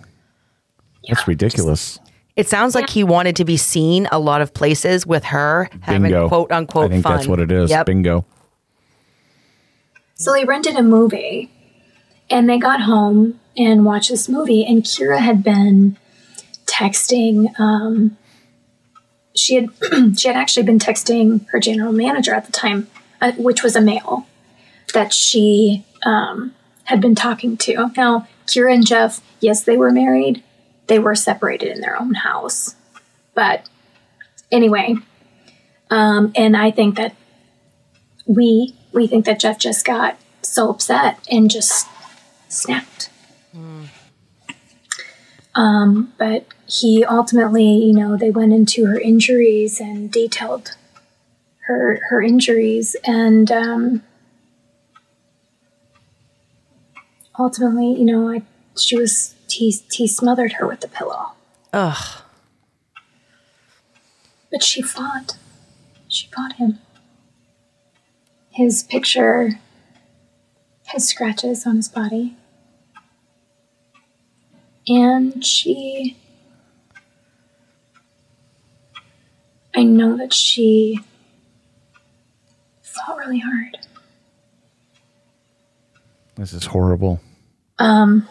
That's ridiculous. It sounds like he wanted to be seen a lot of places with her having Bingo. quote unquote I think fun. that's what it is. Yep. Bingo. So they rented a movie and they got home and watched this movie. And Kira had been texting, um, she had she had actually been texting her general manager at the time, uh, which was a male that she um, had been talking to. Now, Kira and Jeff, yes, they were married. They were separated in their own house. But anyway, Um, and I think that we we think that Jeff just got so upset and just snapped. Um, but he ultimately, you know, they went into her injuries and detailed her her injuries, and um, ultimately, you know, I, she was he he smothered her with the pillow, Ugh. but she fought. She fought him. His picture has scratches on his body. And she. I know that she fought really hard. This is horrible. Um,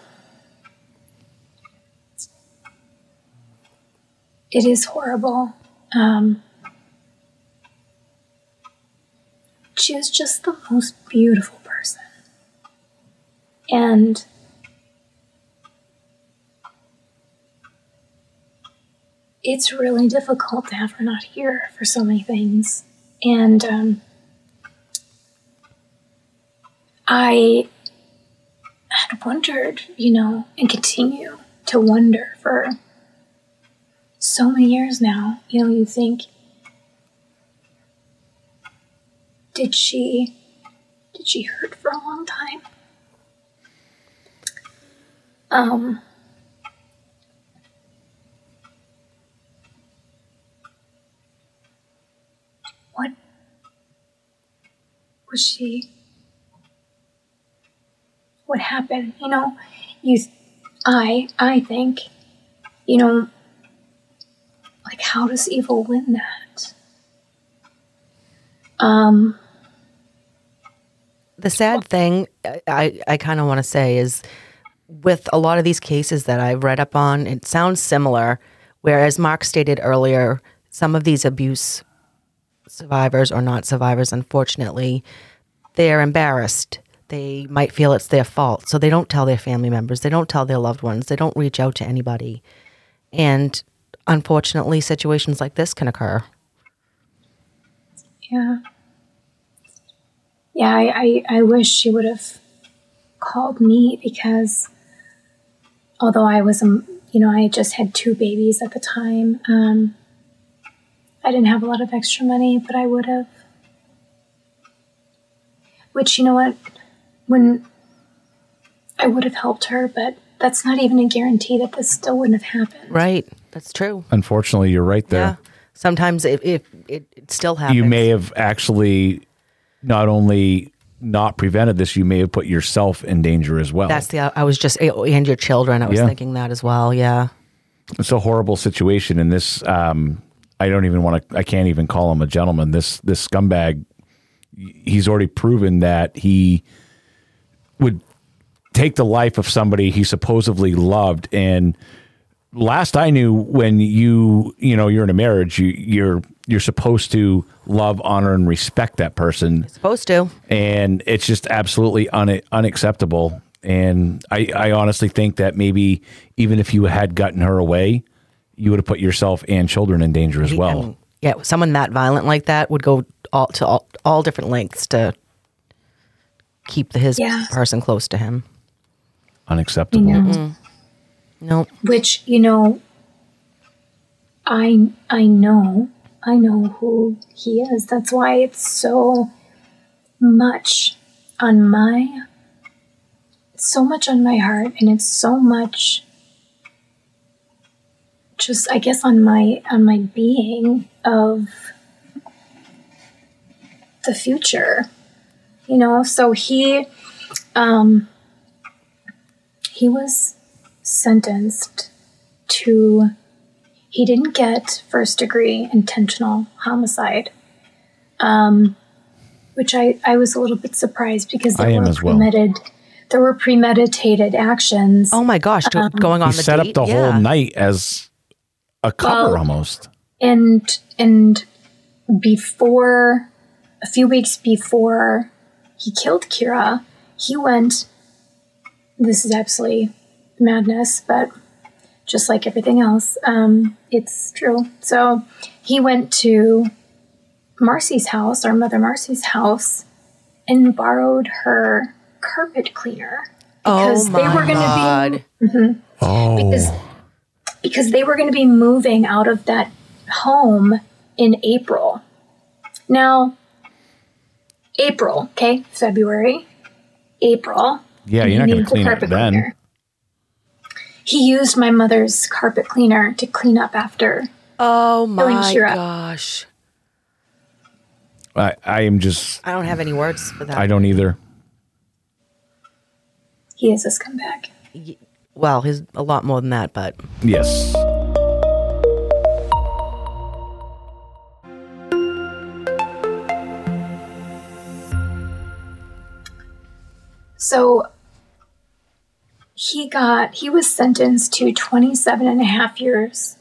it is horrible. Um, she was just the most beautiful person. And it's really difficult to have her not here for so many things. And um, I had wondered, you know, and continue to wonder for so many years now. You know, you think, did she, did she hurt for a long time? Um, what was she? What happened? You know, you, I, I think, you know, like how does evil win that? Um, The sad thing I, I kind of want to say is with a lot of these cases that I've read up on, it sounds similar. Whereas Mark stated earlier, some of these abuse survivors or not survivors, unfortunately, they're embarrassed. They might feel it's their fault. So they don't tell their family members, they don't tell their loved ones, they don't reach out to anybody. And unfortunately, situations like this can occur. Yeah. Yeah, I, I, I wish she would have called me because although I was, um, you know, I just had two babies at the time, um, I didn't have a lot of extra money, but I would have. Which, you know what, when I would have helped her, but that's not even a guarantee that this still wouldn't have happened. Right. That's true. Unfortunately, you're right there. Yeah. Sometimes it, it, it, it still happens. You may have actually not only not prevented this, you may have put yourself in danger as well. That's the. I was just and your children. I was Yeah. thinking that as well. Yeah. it's a horrible situation and this um i don't even want to i can't even call him a gentleman this this scumbag he's already proven that he would take the life of somebody he supposedly loved and last i knew when you you know you're in a marriage you you're you're supposed to love honor and respect that person You're Supposed to. and it's just absolutely un- unacceptable. And I, I honestly think that maybe even if you had gotten her away, you would have put yourself and children in danger as well. I mean, yeah, someone that violent like that would go all to all, all different lengths to keep the, his Yeah. person close to him. Unacceptable. You mm-hmm. Mm-mm. Nope. which you know i i know i know who he is that's why it's so much on my so much on my heart and it's so much just i guess on my on my being of the future you know so he um he was sentenced to he didn't get first degree intentional homicide um, which I, I was a little bit surprised because there I am were as well. premeditated there were premeditated actions Oh my gosh, do- going on he the set date? up the yeah. whole night as a cover Well, almost. and and before a few weeks before he killed Kira, he went this is absolutely madness, but just like everything else, um, it's true. So he went to Marcy's house, our mother Marcy's house, and borrowed her carpet cleaner because oh they were going to God. be Mhm. Oh. because because they were going to be moving out of that home in April. Now, April, okay, February, April. Yeah, you're he not going to clean it then. cleaner. He used my mother's carpet cleaner to clean up after. Oh my syrup. gosh. I, I am just, I don't have any words for that. I don't either. He is a scumbag. Well, he's a lot more than that, but Yes. So he got, he was sentenced to 27 and a half years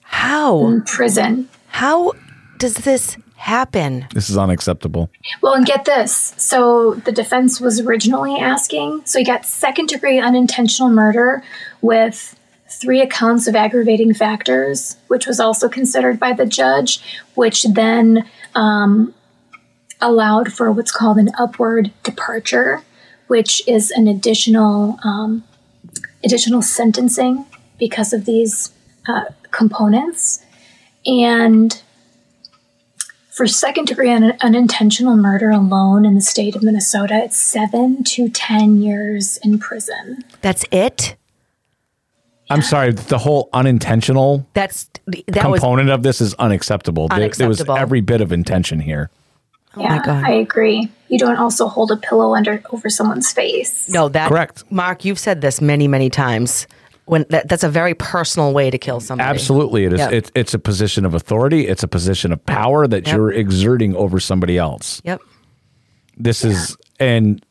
how? in prison. How does this happen? This is unacceptable. Well, and get this. So the defense was originally asking, so he got second degree unintentional murder with three accounts of aggravating factors, which was also considered by the judge, which then um, allowed for what's called an upward departure, which is an additional um, additional sentencing because of these uh, components. And for second degree un- unintentional murder alone in the state of Minnesota, it's seven to 10 years in prison. That's it? I'm sorry, the whole unintentional That's that was component of this is unacceptable. There- There, was every bit of intention here. Oh yeah, my God. I agree. You don't also hold a pillow under over someone's face. No, that Correct. Mark, you've said this many, many times. When that, that's a very personal way to kill somebody. Absolutely, it is. Yep. It's it's a position of authority. It's a position of power that Yep. you're exerting over somebody else. Yep. This is and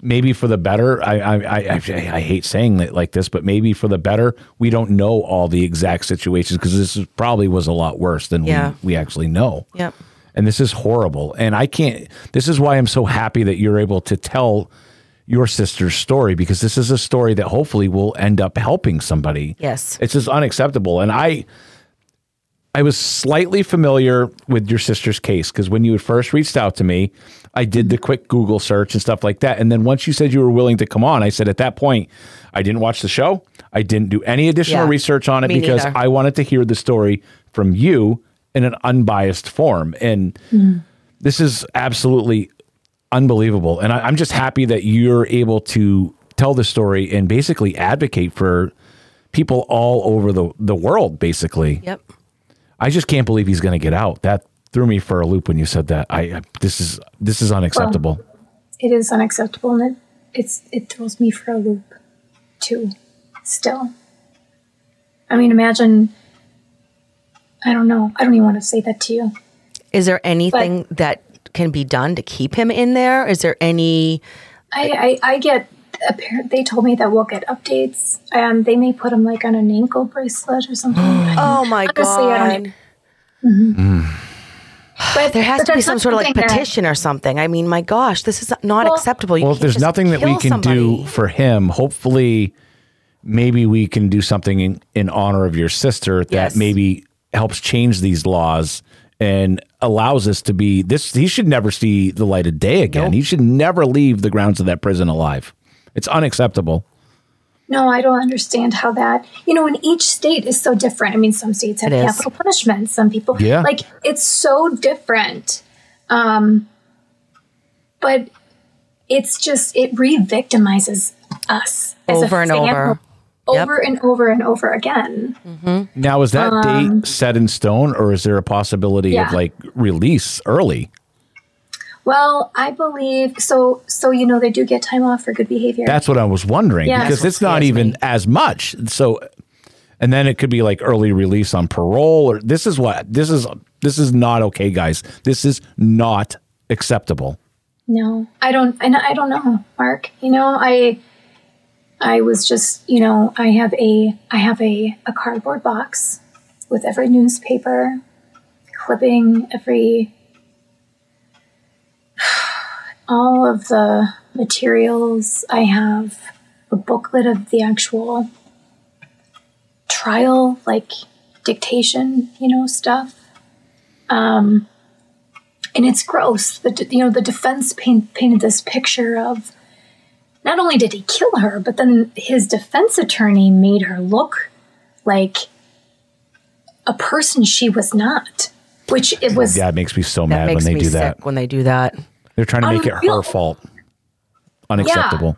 maybe for the better. I I, I I I hate saying it like this, but maybe for the better. We don't know all the exact situations because this is, probably was a lot worse than Yeah. we we actually know. Yep. And this is horrible. And I can't. This is why I'm so happy that you're able to tell your sister's story because this is a story that hopefully will end up helping somebody. Yes. It's just unacceptable. And I I was slightly familiar with your sister's case because when you had first reached out to me, I did the quick Google search and stuff like that. And then once you said you were willing to come on, I said at that point, I didn't watch the show. I didn't do any additional Yeah. research on it because neither. I wanted to hear the story from you in an unbiased form. And this is absolutely unbelievable. And I, I'm just happy that you're able to tell the story and basically advocate for people all over the, the world, basically. Yep. I just can't believe he's going to get out. That threw me for a loop when you said that. I I- this is this is unacceptable. It is unacceptable and it, it's, it throws me for a loop too, still. I mean, imagine, I don't know. I don't even want to say that to you. Is there anything that can be done to keep him in there? Is there any? I, I, I get apparent. They told me that we'll get updates. Um, they may put him like on an ankle bracelet or something. Oh my Honestly, I don't god! But There has but to be some sort of like something that- petition or something. I mean, my gosh, this is not Well- acceptable. You Well, if there's nothing that we can somebody. do for him, hopefully maybe we can do something in, in honor of your sister that Yes. maybe helps change these laws and allows us to be this he should never see the light of day again. Nope. He should never leave the grounds of that prison alive. It's unacceptable. No, I don't understand how that. You know, and each state is so different. I mean, some states have capital punishment. Some people, Yeah. like it's so different. Um, but it's just it re-victimizes us as a Over and family over. Yep. and over and over again. Now is that Um, date set in stone or is there a possibility Yeah. of like release early? Well, I believe so. So you know, they do get time off for good behavior. That's what I was wondering Yeah. because it's not even me. as much. So, and then it could be like early release on parole or this is what this is. This is not okay, guys. This is not acceptable. No, I don't. I, I don't know, Mark. You know, I I was just, you know, I have a I have a a cardboard box with every newspaper clipping, every all of the materials. I have a booklet of the actual trial, like dictation, you know, stuff. Um, and it's gross. The you know the defense paint, painted this picture of not only did he kill her, but then his defense attorney made her look like a person she was not. Which it was. That makes me so mad when they me do sick that. when they do that. They're trying to make it her fault. Unacceptable.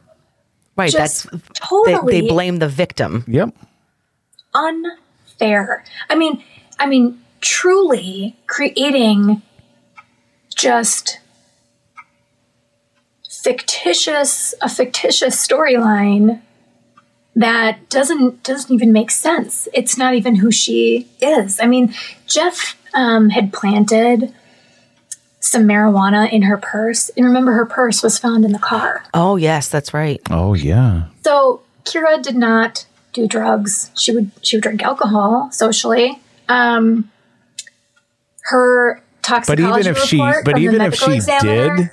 Right. Just that's totally they, they blame the victim. Yep. unfair. I mean, I mean, truly creating just fictitious a fictitious storyline that doesn't doesn't even make sense. It's not even who she is. I mean, Jeff um, had planted some marijuana in her purse, and remember, her purse was found in the car. Oh yes, that's right. Oh yeah. So Kira did not do drugs. She would she would drink alcohol socially. Um, her But toxicology even if she report but from the even if medical she examiner- did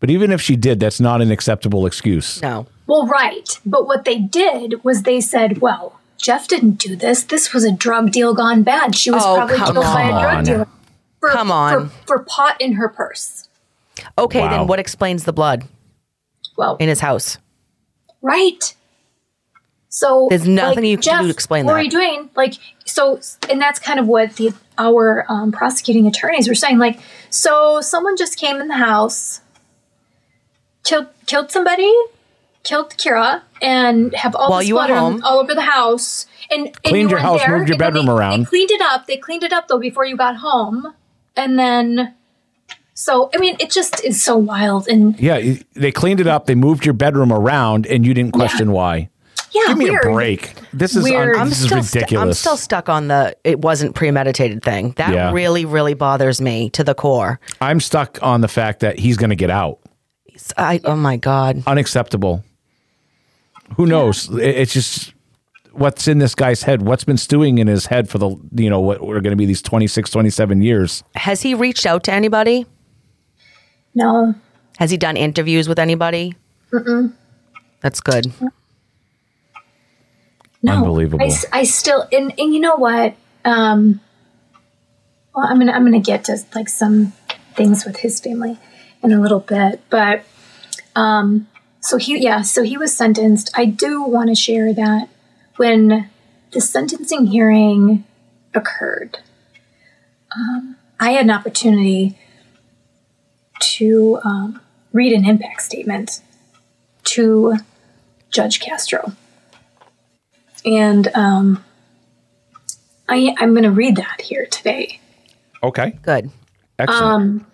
but even if she did, that's not an acceptable excuse. No. Well, right. But what they did was they said, well, Jeff didn't do this. This was a drug deal gone bad. She was Oh, probably come killed by a drug dealer. For, Come on. For, for pot in her purse. Okay, Wow. then what explains the blood Well, in his house? right. So There's nothing like, you can do to explain that. what that. are you doing? Like, so, and that's kind of what the our um, prosecuting attorneys were saying. Like, so someone just came in the house, killed killed somebody, killed Kira, and have all While this you blood on- home. all over the house. And, and Cleaned you your house, there, moved your bedroom they- around. They cleaned it up. They cleaned it up though before you got home, and then. So I mean, it just is so wild, and Yeah, they cleaned it up, they moved your bedroom around and you didn't question why. yeah, Give me weird. a break. This is un- Weird. I'm is still stu- I'm still stuck on the it wasn't premeditated thing. That Yeah. really, really bothers me to the core. I'm stuck on the fact that he's going to get out. I oh my god. Unacceptable. Who knows? It- It's just what's in this guy's head. What's been stewing in his head for the you know what are going to be these 26, 27 years. Has he reached out to anybody? No, Has he done interviews with anybody? Mm-mm. That's good. No, Unbelievable. I, s- I still and, and you know what? Um, well, I'm gonna I'm gonna get to like some things with his family in a little bit, but um, so he yeah, so he was sentenced. I do want to share that when the sentencing hearing occurred, um, I had an opportunity to um, read an impact statement to Judge Castro and um, I, I'm going to read that here today. Okay. Good. Excellent. Um,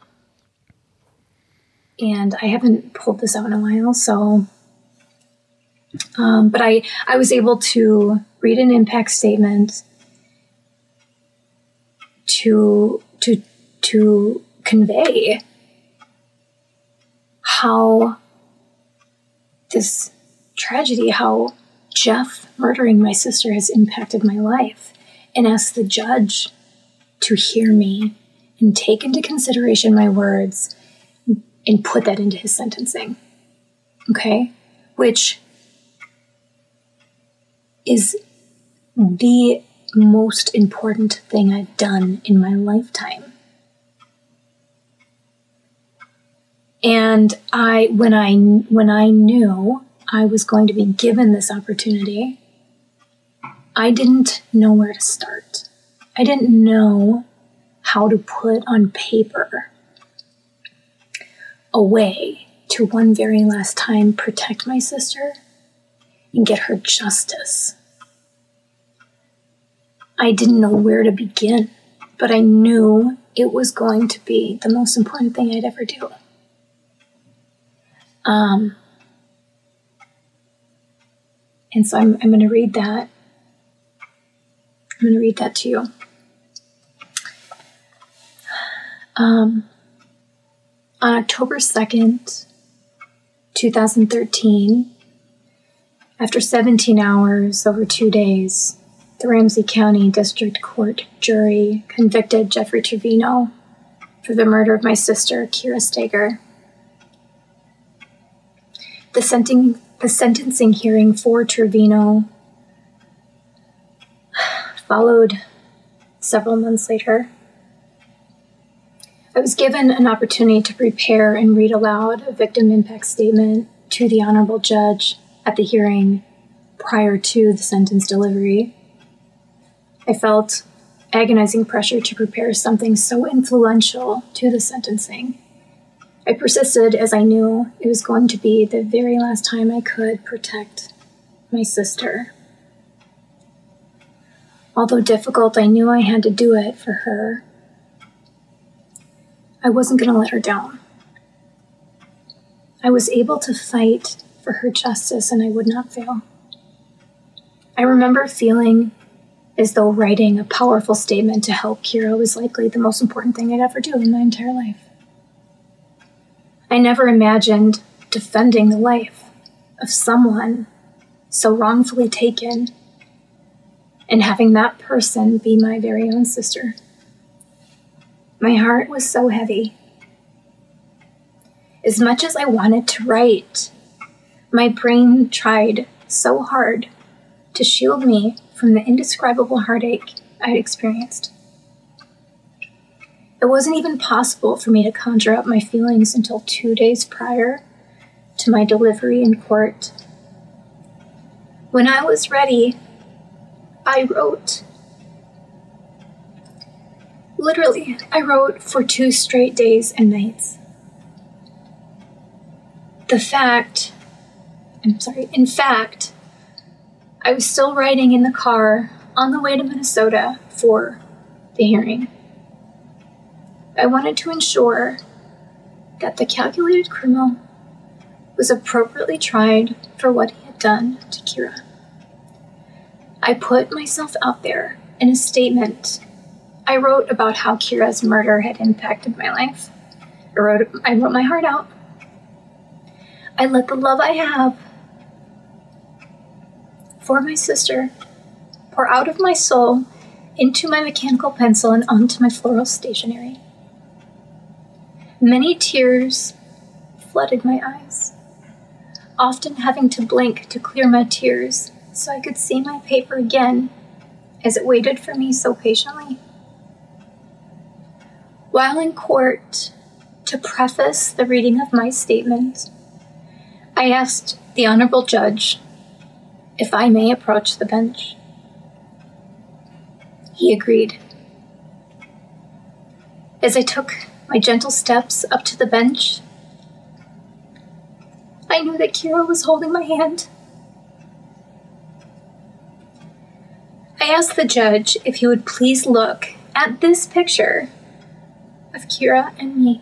and I haven't pulled this out in a while, so. Um, but I, I was able to read an impact statement to to to convey how this tragedy, how Jeff murdering my sister has impacted my life, and ask the judge to hear me and take into consideration my words and put that into his sentencing. Okay? Which is the most important thing I've done in my lifetime. And I when I when I knew I was going to be given this opportunity, I didn't know where to start. I didn't know how to put on paper a way to one very last time protect my sister and get her justice. I didn't know where to begin, but I knew it was going to be the most important thing I'd ever do. Um, and so I'm, I'm going to read that. I'm going to read that to you. Um, on October 2nd, 2013, after 17 hours over two days, the Ramsey County District Court jury convicted Jeffrey Trevino for the murder of my sister, Kira Steger. The, the sentencing hearing for Trevino followed several months later. I was given an opportunity to prepare and read aloud a victim impact statement to the Honorable Judge at the hearing prior to the sentence delivery. I felt agonizing pressure to prepare something so influential to the sentencing. I persisted as I knew it was going to be the very last time I could protect my sister. Although difficult, I knew I had to do it for her I wasn't going to let her down. I was able to fight for her justice and I would not fail. I remember feeling as though writing a powerful statement to help Kira was likely the most important thing I'd ever do in my entire life. I never imagined defending the life of someone so wrongfully taken and having that person be my very own sister. My heart was so heavy. As much as I wanted to write, my brain tried so hard to shield me from the indescribable heartache I had experienced. It wasn't even possible for me to conjure up my feelings until two days prior to my delivery in court. When I was ready, I wrote Literally, I wrote for two straight days and nights. The fact, I'm sorry, in fact, I was still writing in the car on the way to Minnesota for the hearing. I wanted to ensure that the calculated criminal was appropriately tried for what he had done to Kira. I put myself out there in a statement I wrote about how Kira's murder had impacted my life. I wrote, I wrote my heart out. I let the love I have for my sister pour out of my soul into my mechanical pencil and onto my floral stationery. Many tears flooded my eyes, often having to blink to clear my tears so I could see my paper again as it waited for me so patiently. While in court, to preface the reading of my statement, I asked the Honorable Judge if I may approach the bench. He agreed. As I took my gentle steps up to the bench, I knew that Kira was holding my hand. I asked the judge if he would please look at this picture of Kira and me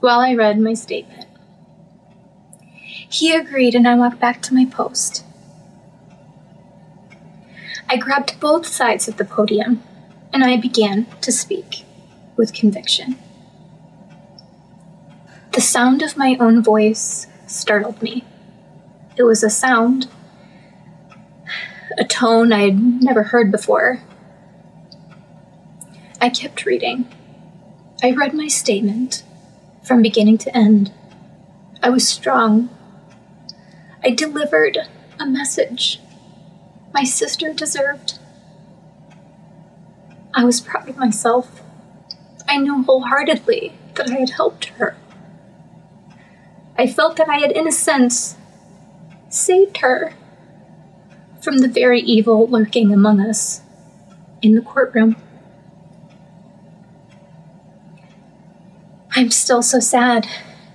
while I read my statement. He agreed, and I walked back to my post. I grabbed both sides of the podium and I began to speak with conviction. The sound of my own voice startled me. It was a sound, a tone I had never heard before. I kept reading. I read my statement from beginning to end. I was strong. I delivered a message my sister deserved. I was proud of myself. I knew wholeheartedly that I had helped her. I felt that I had, in a sense, saved her from the very evil lurking among us in the courtroom. I'm still so sad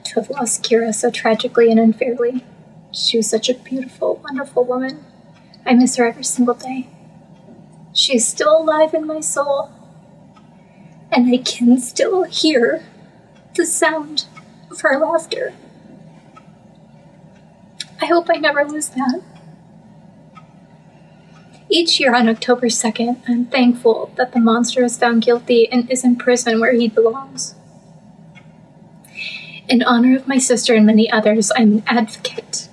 to have lost Kira so tragically and unfairly. She was such a beautiful, wonderful woman. I miss her every single day. She is still alive in my soul, and I can still hear the sound of her laughter. I hope I never lose that. Each year on October 2nd, I'm thankful that the monster is found guilty and is in prison where he belongs. In honor of my sister and many others, I'm an advocate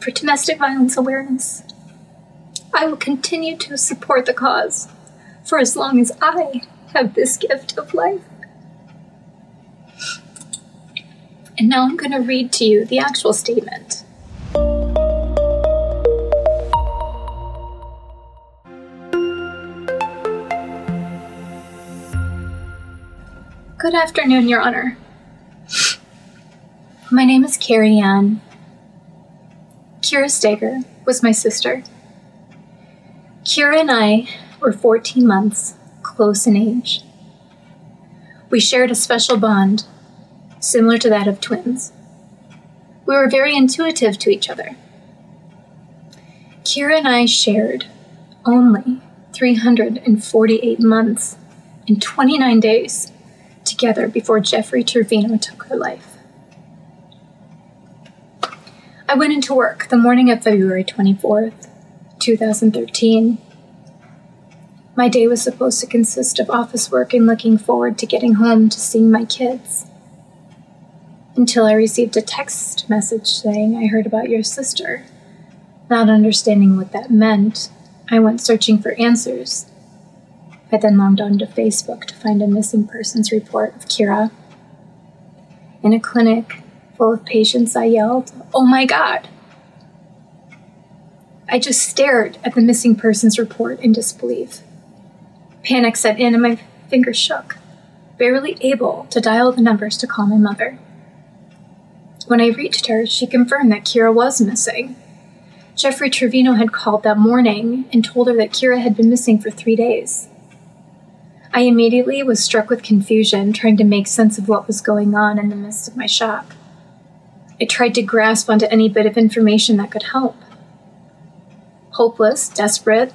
for domestic violence awareness. I will continue to support the cause for as long as I have this gift of life. And now I'm going to read to you the actual statement. Good afternoon, Your Honor. My name is Carrie Ann. Kira Steger was my sister. Kira and I were 14 months, close in age. We shared a special bond, similar to that of twins. We were very intuitive to each other. Kira and I shared only 348 months and 29 days together before Jeffrey Trevino took her life. I went into work the morning of February 24th, 2013. My day was supposed to consist of office work and looking forward to getting home to seeing my kids. Until I received a text message saying I heard about your sister. Not understanding what that meant, I went searching for answers. I then logged onto Facebook to find a missing persons report of Kira. In a clinic full of patients, I yelled, Oh my God! I just stared at the missing persons report in disbelief. Panic set in and my fingers shook, barely able to dial the numbers to call my mother. When I reached her, she confirmed that Kira was missing. Jeffrey Trevino had called that morning and told her that Kira had been missing for three days. I immediately was struck with confusion, trying to make sense of what was going on in the midst of my shock. I tried to grasp onto any bit of information that could help. Hopeless, desperate,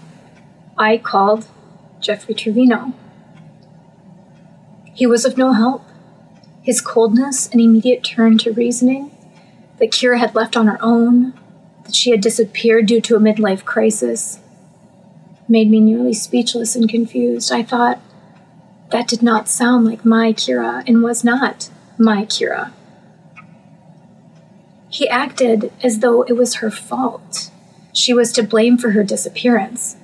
I called Jeffrey Trevino. He was of no help. His coldness and immediate turn to reasoning that Kira had left on her own, that she had disappeared due to a midlife crisis, made me nearly speechless and confused. I thought, that did not sound like my Kira and was not my Kira. He acted as though it was her fault. She was to blame for her disappearance.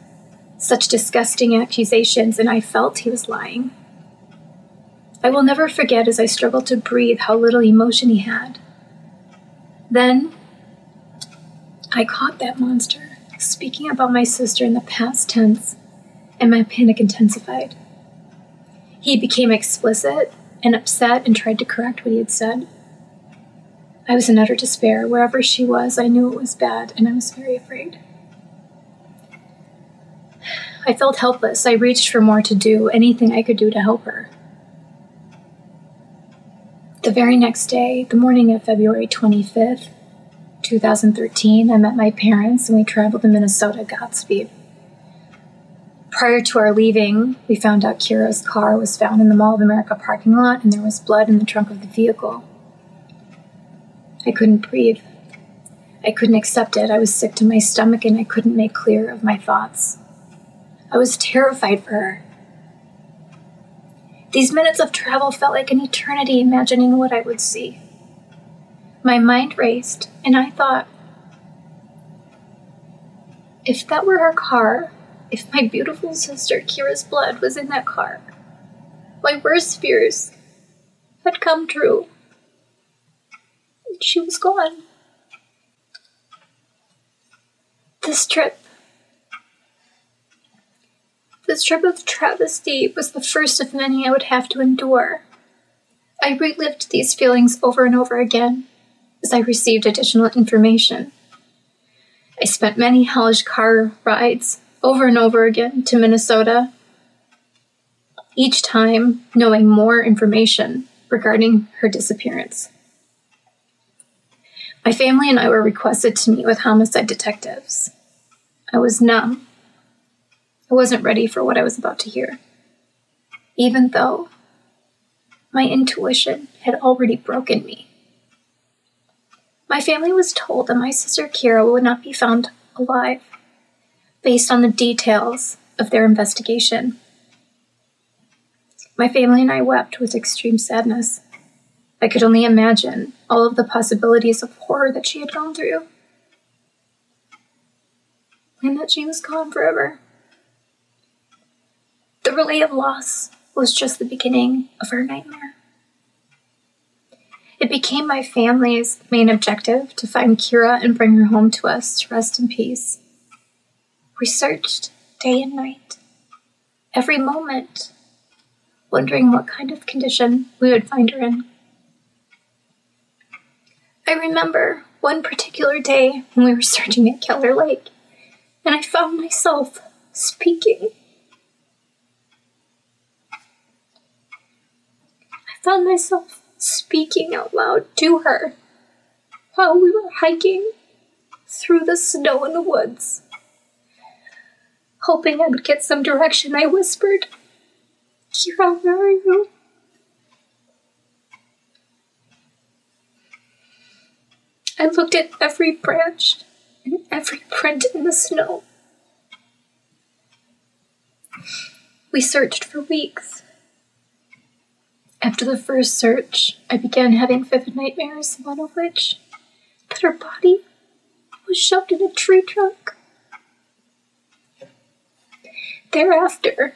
Such disgusting accusations, and I felt he was lying. I will never forget as I struggled to breathe how little emotion he had. Then I caught that monster speaking about my sister in the past tense, and my panic intensified. He became explicit and upset and tried to correct what he had said. I was in utter despair. Wherever she was, I knew it was bad, and I was very afraid. I felt helpless. I reached for more to do, anything I could do to help her. The very next day, the morning of February 25th, 2013, I met my parents and we traveled to Minnesota, Godspeed. Prior to our leaving, we found out Kira's car was found in the Mall of America parking lot and there was blood in the trunk of the vehicle. I couldn't breathe. I couldn't accept it. I was sick to my stomach and I couldn't make clear of my thoughts. I was terrified for her. These minutes of travel felt like an eternity imagining what I would see. My mind raced, and I thought, if that were her car, if my beautiful sister Kira's blood was in that car, my worst fears had come true. She was gone. This trip, this trip of travesty was the first of many I would have to endure. I relived these feelings over and over again as I received additional information. I spent many hellish car rides over and over again to Minnesota, each time knowing more information regarding her disappearance. My family and I were requested to meet with homicide detectives. I was numb. I wasn't ready for what I was about to hear, even though my intuition had already broken me. My family was told that my sister Kira would not be found alive based on the details of their investigation. My family and I wept with extreme sadness. I could only imagine all of the possibilities of horror that she had gone through. And that she was gone forever. The relay of loss was just the beginning of her nightmare. It became my family's main objective to find Kira and bring her home to us to rest in peace. We searched day and night, every moment, wondering what kind of condition we would find her in. I remember one particular day when we were searching at Keller Lake, and I found myself speaking. I found myself speaking out loud to her while we were hiking through the snow in the woods. Hoping I would get some direction, I whispered, Kira, where are you? I looked at every branch and every print in the snow. We searched for weeks. After the first search, I began having vivid nightmares, one of which that her body was shoved in a tree trunk. Thereafter,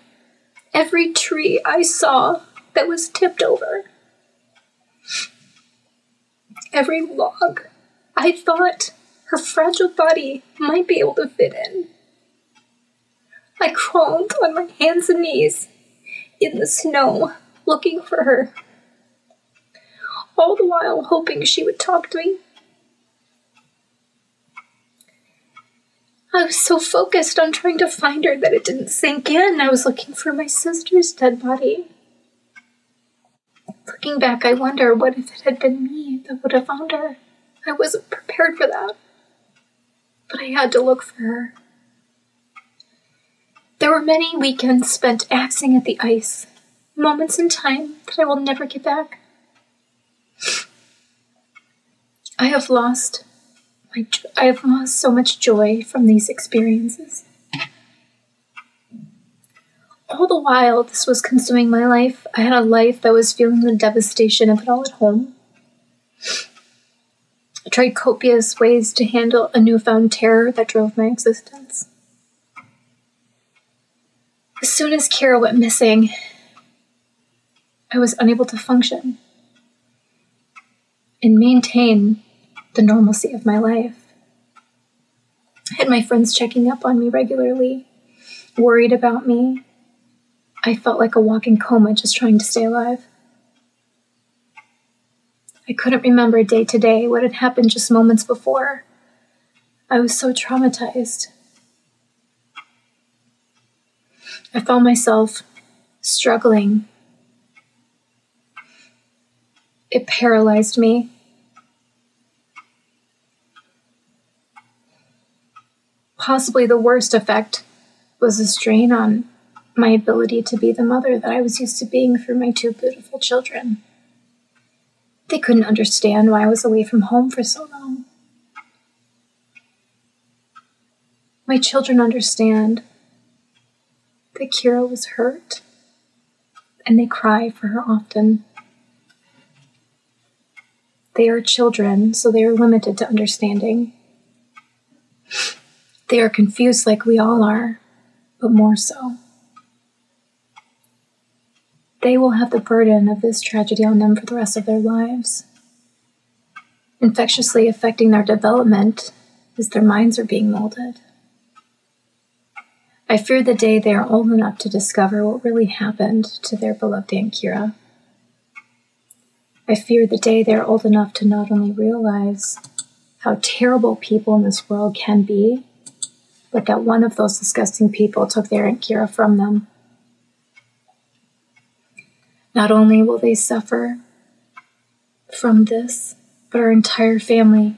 every tree I saw that was tipped over, every log I thought her fragile body might be able to fit in. I crawled on my hands and knees in the snow looking for her, all the while hoping she would talk to me. I was so focused on trying to find her that it didn't sink in. I was looking for my sister's dead body. Looking back, I wonder what if it had been me that would have found her. I wasn't prepared for that. But I had to look for her. There were many weekends spent axing at the ice, moments in time that I will never get back. I have lost my jo- I have lost so much joy from these experiences. All the while this was consuming my life, I had a life that was feeling the devastation of it all at home. I tried copious ways to handle a newfound terror that drove my existence. As soon as Kira went missing, I was unable to function and maintain the normalcy of my life. I had my friends checking up on me regularly, worried about me. I felt like a walking coma just trying to stay alive. I couldn't remember day to day what had happened just moments before. I was so traumatized. I found myself struggling. It paralyzed me. Possibly the worst effect was a strain on my ability to be the mother that I was used to being for my two beautiful children. They couldn't understand why I was away from home for so long. My children understand that Kira was hurt, and they cry for her often. They are children, so they are limited to understanding. They are confused like we all are, but more so. They will have the burden of this tragedy on them for the rest of their lives. Infectiously affecting their development as their minds are being molded. I fear the day they are old enough to discover what really happened to their beloved Aunt Kira. I fear the day they are old enough to not only realize how terrible people in this world can be, but that one of those disgusting people took their Aunt Kira from them. Not only will they suffer from this, but our entire family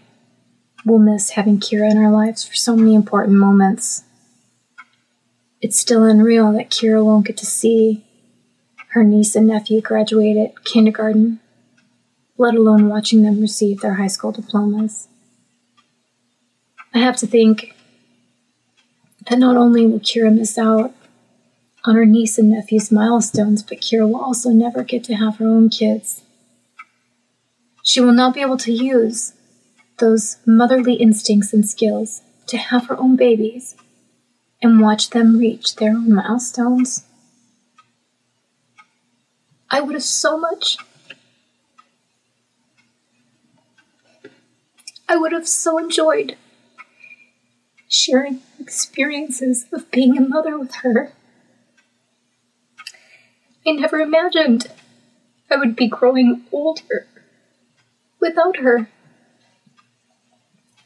will miss having Kira in our lives for so many important moments. It's still unreal that Kira won't get to see her niece and nephew graduate at kindergarten, let alone watching them receive their high school diplomas. I have to think that not only will Kira miss out on her niece and nephew's milestones, but Kira will also never get to have her own kids. She will not be able to use those motherly instincts and skills to have her own babies and watch them reach their own milestones. I would have so much. I would have so enjoyed sharing experiences of being a mother with her. I never imagined I would be growing older without her.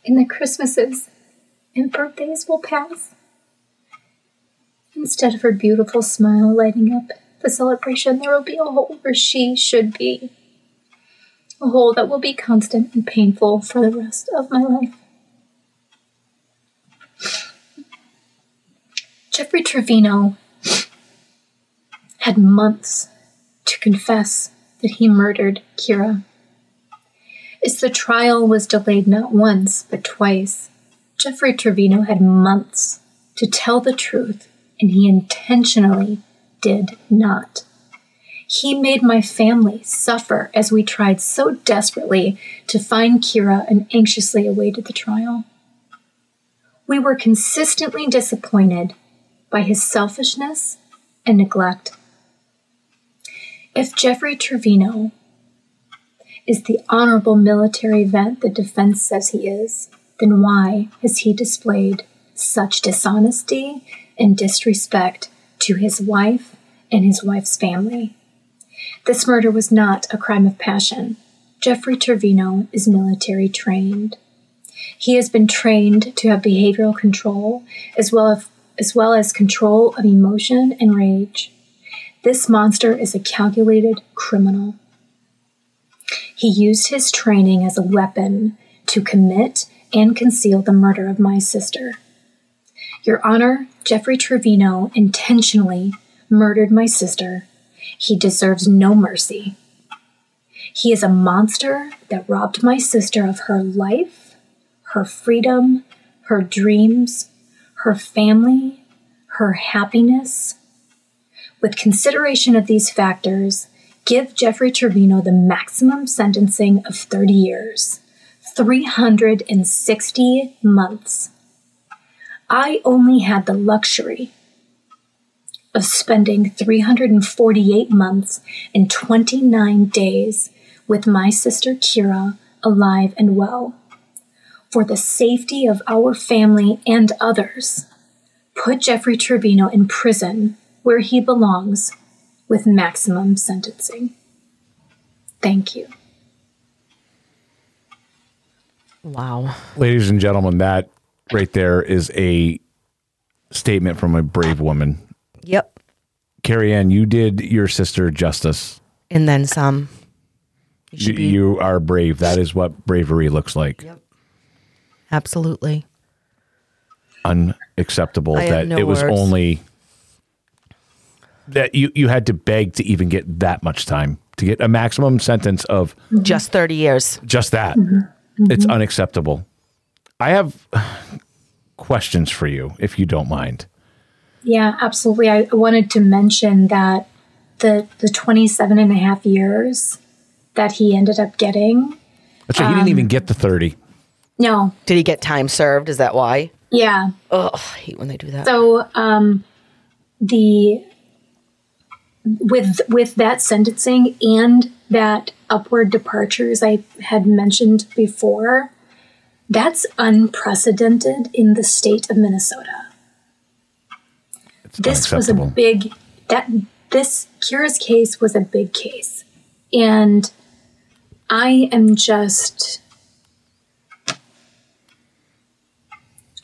And the Christmases and birthdays will pass. Instead of her beautiful smile lighting up the celebration, there will be a hole where she should be. A hole that will be constant and painful for the rest of my life. Jeffrey Trevino had months to confess that he murdered Kira. As the trial was delayed not once, but twice, Jeffrey Trevino had months to tell the truth, and he intentionally did not. He made my family suffer as we tried so desperately to find Kira and anxiously awaited the trial. We were consistently disappointed by his selfishness and neglect. If Jeffrey Trevino is the honorable military vet the defense says he is, then why has he displayed such dishonesty and disrespect to his wife and his wife's family? This murder was not a crime of passion. Jeffrey Trevino is military trained. He has been trained to have behavioral control as well as, as well as control of emotion and rage. This monster is a calculated criminal. He used his training as a weapon to commit and conceal the murder of my sister. Your Honor, Jeffrey Trevino intentionally murdered my sister. He deserves no mercy. He is a monster that robbed my sister of her life, her freedom, her dreams, her family, her happiness. With consideration of these factors, give Jeffrey Trevino the maximum sentencing of 30 years, 360 months. I only had the luxury of spending 348 months and 29 days with my sister Kira alive and well. For the safety of our family and others, put Jeffrey Trevino in prison where he belongs with maximum sentencing. Thank you. Wow. Ladies and gentlemen, that right there is a statement from a brave woman. Yep. Carrie Ann, you did your sister justice. And then some. You, you are brave. That is what bravery looks like. Yep. Absolutely. Unacceptable I that no it was words. only that you, you had to beg to even get that much time to get a maximum sentence of Just 30 years. just that. Mm-hmm. Mm-hmm. It's unacceptable. I have questions for you, if you don't mind. Yeah, absolutely. I wanted to mention that the the 27 and a half years that he ended up getting. That's right. He didn't um, even get the 30. No, Did he get time served? Is that why? yeah. Oh, I hate when they do that. So um, the with with that sentencing and that upward departures I had mentioned before, that's unprecedented in the state of Minnesota. It's this was a big that this Kira's case was a big case, and I am just.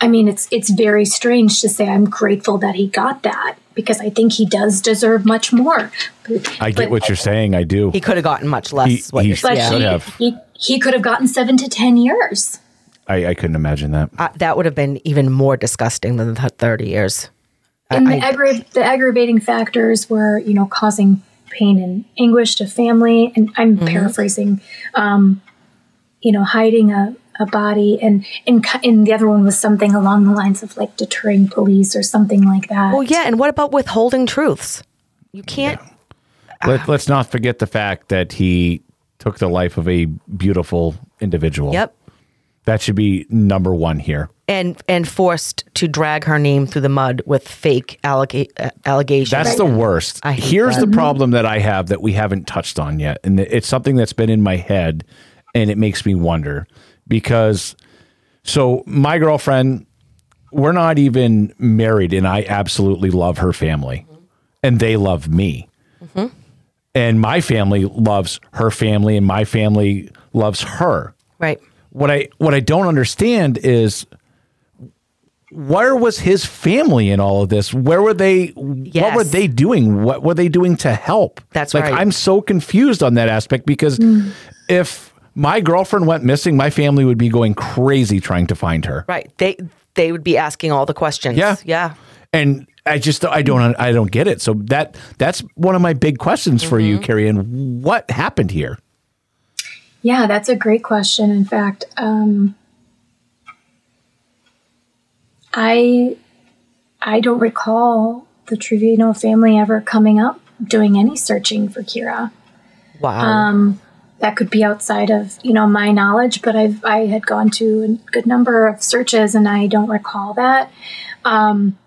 I mean, it's it's very strange to say I'm grateful that he got that because I think he does deserve much more. I get what you're saying. I do. He could have gotten much less. He- what he But saying. Could he, have. he he could have gotten seven to ten years. I, I couldn't imagine that. Uh, that would have been even more disgusting than the 30 years. I- And the, I- aggra- the aggravating factors were, you know, causing pain and anguish to family. And I'm Mm-hmm. paraphrasing, um, you know, hiding a, a body. And, and, and the other one was something along the lines of like deterring police or something like that. well, yeah. And what about withholding truths? You can't. Let, let's not forget the fact that he took the life of a beautiful individual. Yep. That should be number one here. And and forced to drag her name through the mud with fake allega- uh, allegations. That's the worst. I hate Here's that. the problem that I have that we haven't touched on yet. And it's something that's been in my head and it makes me wonder because so my girlfriend, we're not even married and I absolutely love her family and they love me. Mm-hmm. and my family loves her family, and my family loves her. Right. What I what I don't understand is where was his family in all of this? Where were they? What were they doing? What were they doing to help? That's like right. I'm so confused on that aspect because mm. if my girlfriend went missing, my family would be going crazy trying to find her. Right. They they would be asking all the questions. Yeah. Yeah. And I just I don't I don't get it. So that that's one of my big questions for you, Carrie. And what happened here? Yeah, that's a great question. In fact, um, I I don't recall the Trevino family ever coming up doing any searching for Kira. Wow. Um, that could be outside of you know my knowledge, but I've I had gone to a good number of searches and I don't recall that. Um,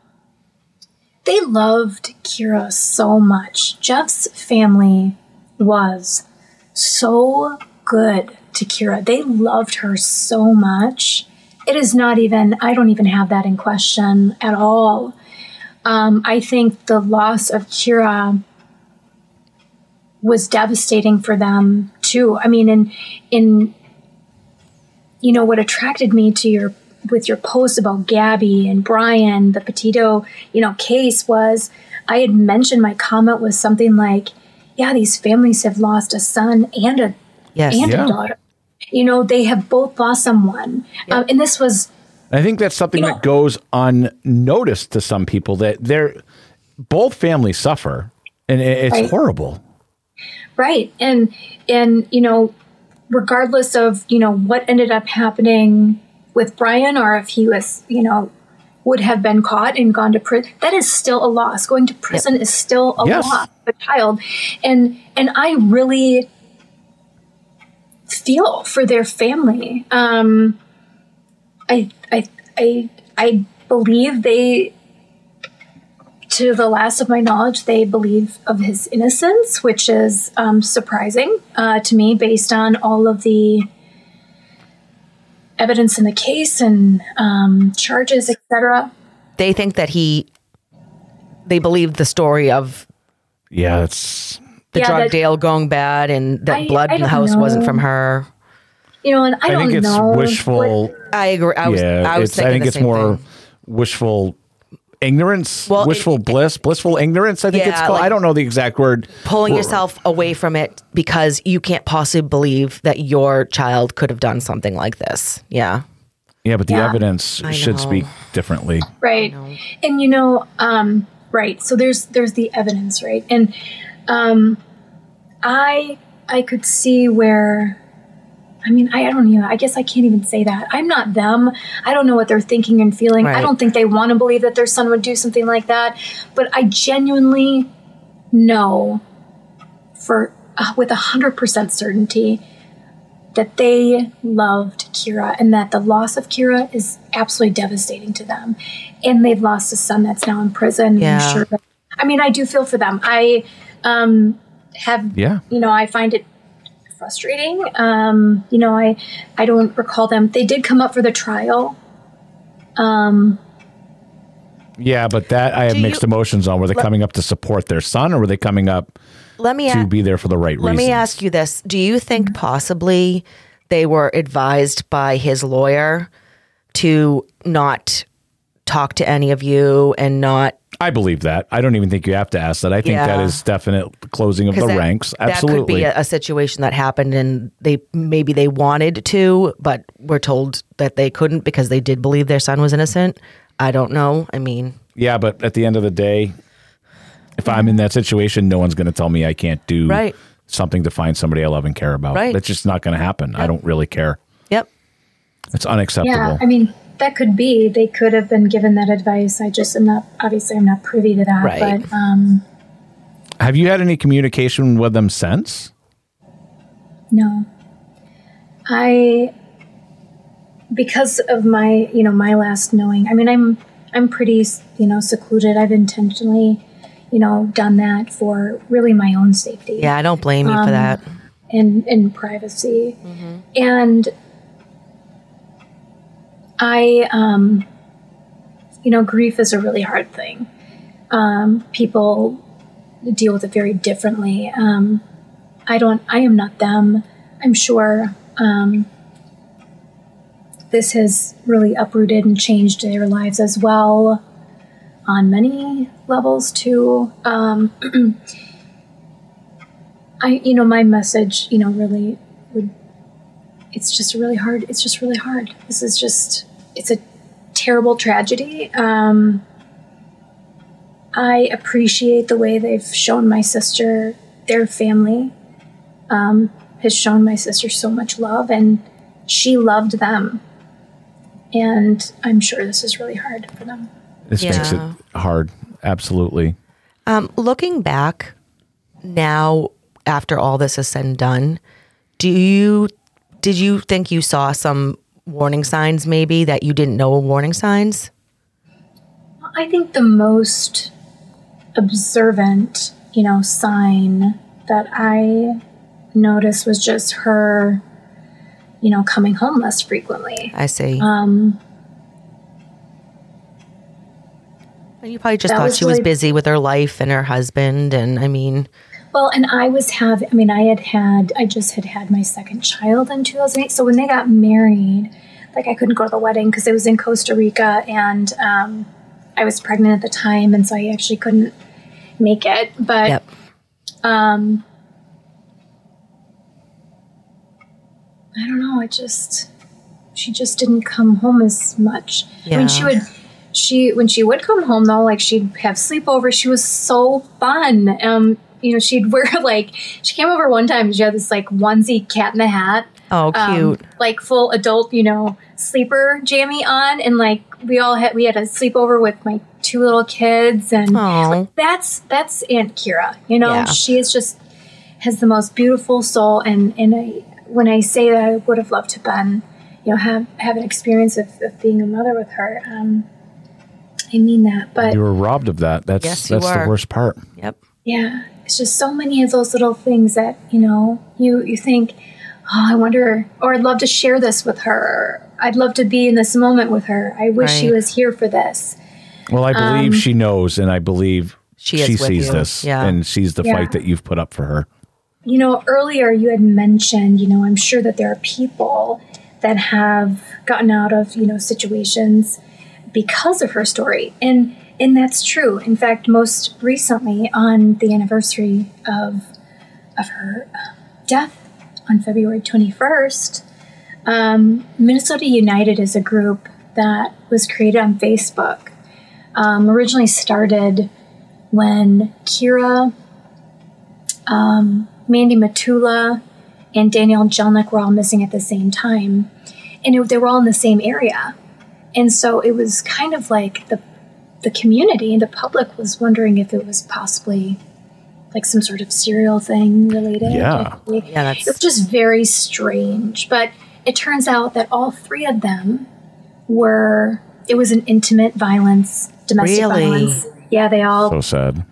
they loved Kira so much. Jeff's family was so good to Kira. They loved her so much. It is not even, I don't even have that in question at all. Um, I think the loss of Kira was devastating for them too. I mean, in, in, you know, what attracted me to your, with your post about Gabby and Brian, the Petito, you know, case was I had mentioned my comment was something like, yeah, these families have lost a son and a Yes. and Yeah. a daughter. You know, they have both lost someone. Um, and this was, I think that's something You know- that goes unnoticed to some people that they're both families suffer and it's Right. horrible. Right. And, and, you know, regardless of, you know, what ended up happening with Brian or if he was, you know, would have been caught and gone to prison, that is still a loss. Going to prison is still a Yes. loss of a child. And, and I really feel for their family. Um, I, I, I, I believe they, to the last of my knowledge, they believe of his innocence, which is um, surprising uh, to me based on all of the evidence in the case and um, charges, etc. They think that he they believe the story of Yeah, it's the Yeah, drug that- deal going bad and that I- blood I in the don't house wasn't from her. You know, and I, I, don't think it's know. what- wishful. I agree. I was, yeah, I was it's, I think the it's same more thing. wishful ignorance, Well, wishful it- bliss, blissful ignorance. I think it's called. like- I don't know the exact word. pulling Well, yourself away from it because you can't possibly believe that your child could have done something like this. Yeah. Yeah, but the Yeah. evidence I should know. speak differently. right and you know um right so there's there's the evidence right and um i i could see where i mean i, I don't even, i guess i can't even say that i'm not them i don't know what they're thinking and feeling i don't think they want to believe that their son would do something like that but i genuinely know for uh, with a hundred percent certainty that they loved Kira and that the loss of Kira is absolutely devastating to them. And they've lost a son that's now in prison. Yeah. I'm sure. I mean, I do feel for them. I um, have, Yeah. you know, I find it frustrating. Um, you know, I I don't recall them. They did come up for the trial. Um, Yeah, but that I have mixed you- emotions on. Were they coming up to support their son, or were they coming up Let me to a- be there for the right reason? let reasons? me ask you this: Do you think possibly they were advised by his lawyer to not talk to any of you and not I believe that. I don't even think you have to ask that. I think that Yeah. is definite closing of the that, ranks. Absolutely, that could be a, a situation that happened, and they maybe they wanted to, but were told that they couldn't because they did believe their son was innocent. I don't know. I mean, yeah, but at the end of the day, if I'm in that situation, no one's going to tell me I can't do Right. something to find somebody I love and care about. Right. That's just not going to happen. I don't really care. yep. It's unacceptable. yeah, I mean, that could be. They could have been given that advice. I just am not, obviously, I'm not privy to that. Right. But um, have you had any communication with them since? No. I because of my, you know, my last knowing. I mean, I'm I'm pretty, you know, secluded. I've intentionally, you know, done that for really my own safety Yeah, I don't blame you Um, for that. and and privacy. And I um you know, grief is a really hard thing. Um people deal with it very differently. Um, I don't. I am not them. I'm sure. Um, this has really uprooted and changed their lives as well on many levels too. Um, I, you know, my message, you know, really would. It's just really hard. It's just really hard. This is just. It's a terrible tragedy. Um, I appreciate the way they've shown my sister, their family, um, has shown my sister so much love, and she loved them. And I'm sure this is really hard for them. This makes it hard. Absolutely. Um, looking back now, after all this is said and done, do you did you think you saw some warning signs maybe that you didn't know were warning signs? I think the most observant, you know, sign that I noticed was just her, you know, coming home less frequently. I see. Um, and you probably just thought was she was really- busy with her life and her husband, and I mean, Well, and I was having, I mean, I had had, I just had had my second child in 2008. So when they got married, like I couldn't go to the wedding because it was in Costa Rica and um, I was pregnant at the time. And so I actually couldn't make it. But yep. um, I don't know. I just, she just didn't come home as much. I mean, she would, she, when she would come home though, like she'd have sleepovers. She was so fun. Um, you know, she'd wear like, she came over one time, she had this like onesie cat in the hat. Oh, um, cute. like full adult, you know, sleeper jammy on. And like, we all had, we had a sleepover with my two little kids and Oh. that's, that's Aunt Kira, you know, Yeah. she is just, has the most beautiful soul. And, and I, when I say that I would have loved to been, you know, have, have an experience of, of being a mother with her. Um, I mean that, but You were robbed of that. That's Yes, that's the worst part. Yep. yeah, it's just so many of those little things that, you know, you, you think, oh, I wonder, or I'd love to share this with her. I'd love to be in this moment with her. I wish she was here for this. Well, I believe Um, she knows, and I believe She she, sees you. this, Yeah. and sees the Yeah. fight that you've put up for her. You know, earlier you had mentioned, you know, I'm sure that there are people that have gotten out of, you know, situations because of her story. And and that's true. In fact, most recently on the anniversary of of her uh, death on February 21st, um, Minnesota United is a group that was created on Facebook. Um, originally started when Kira um, Mandy Matula and Danielle Jelnick were all missing at the same time. And it, they were all in the same area. And so it was kind of like the, the community and the public was wondering if it was possibly like some sort of serial thing related. Yeah. Yeah, that's- It was just very strange. But it turns out that all three of them were, it was an intimate violence, domestic Really? violence. Yeah, they all So sad.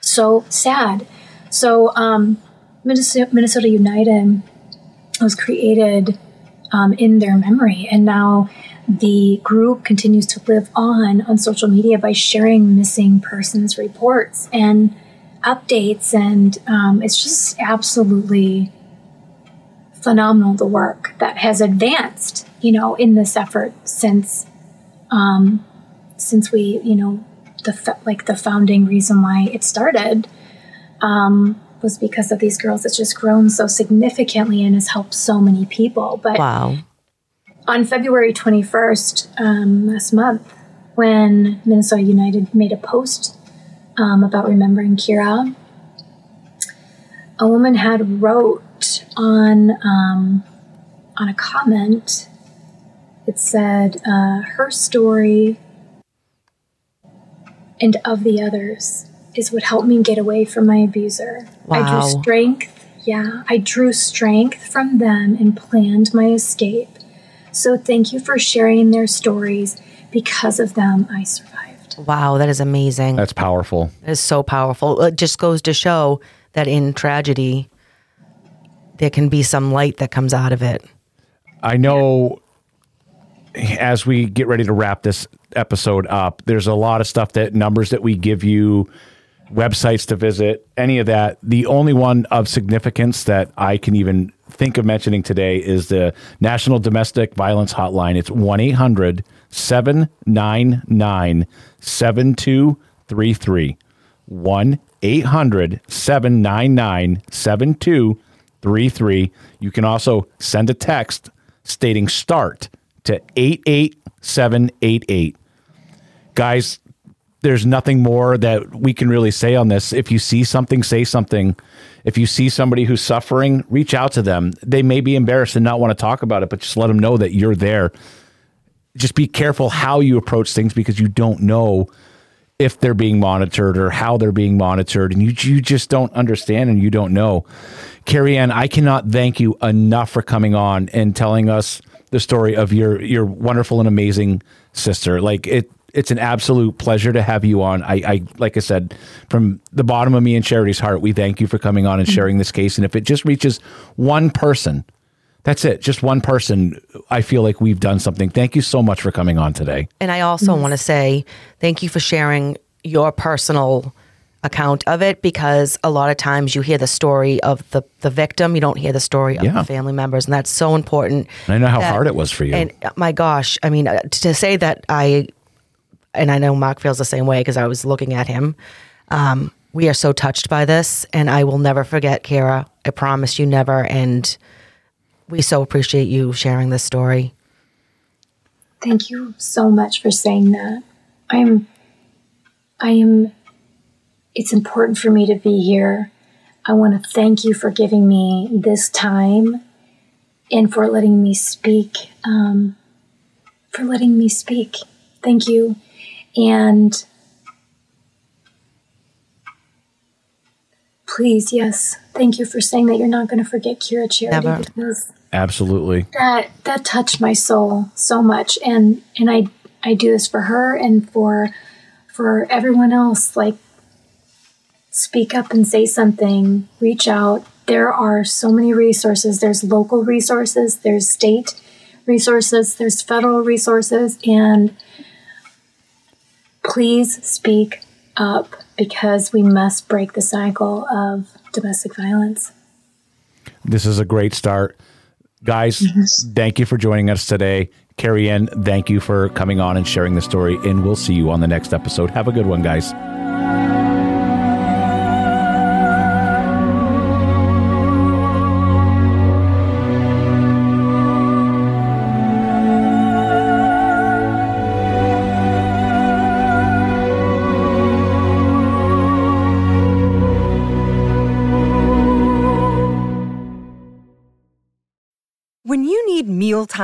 so sad. So um, Minnesota, Minnesota United was created um, in their memory, and now the group continues to live on on social media by sharing missing persons reports and updates, and um, it's just absolutely phenomenal the work that has advanced, you know, in this effort since um, since we, you know, the like the founding reason why it started um, was because of these girls. It's just grown so significantly and has helped so many people. But Wow. On February 21st, um, last month, when Minnesota United made a post um, about remembering Kira, a woman had wrote on um, on a comment. It said, uh, "Her story and of the others is what helped me get away from my abuser. I drew strength. Yeah, I drew strength from them and planned my escape. So thank you for sharing their stories. Because of them, I survived. Wow, that is amazing. That's powerful. It is so powerful. It just goes to show that in tragedy, there can be some light that comes out of it. I know as we get ready to wrap this episode up, there's a lot of stuff that numbers that we give you websites to visit, any of that. The only one of significance that I can even think of mentioning today is the National Domestic Violence Hotline. It's 1 800 799 7233. 1 800 799 7233. You can also send a text stating start to 88788. Guys, there's nothing more that we can really say on this. If you see something, say something. If you see somebody who's suffering, reach out to them. They may be embarrassed and not want to talk about it, but just let them know that you're there. Just be careful how you approach things because you don't know if they're being monitored or how they're being monitored, and you you just don't understand and you don't know. Carrie Ann, I cannot thank you enough for coming on and telling us the story of your your wonderful and amazing sister. Like it it's an absolute pleasure to have you on. I, I like I said, from the bottom of me and Charity's heart, we thank you for coming on and sharing this case. And if it just reaches one person, that's it. Just one person. I feel like we've done something. Thank you so much for coming on today. And I also want to say thank you for sharing your personal account of it because a lot of times you hear the story of the, the victim, you don't hear the story of Yeah. the family members, and that's so important. And I know how that- hard it was for you. And uh, my gosh, I mean, uh, to say that I, and I know Mark feels the same way because I was looking at him. Um, we are so touched by this, and I will never forget, Kira. I promise you never. And we so appreciate you sharing this story. Thank you so much for saying that. I'm I am it's important for me to be here. I want to thank you for giving me this time and for letting me speak. Um, for letting me speak. Thank you. And please, yes, thank you for saying that you're not going to forget Kira Charity Never. because Absolutely. that that touched my soul so much and and i i do this for her and for for everyone else like speak up and say something reach out there are so many resources there's local resources there's state resources there's federal resources and please speak up because we must break the cycle of domestic violence This is a great start. Guys, thank you for joining us today. Carrie Ann, thank you for coming on and sharing the story. And we'll see you on the next episode. Have a good one, guys.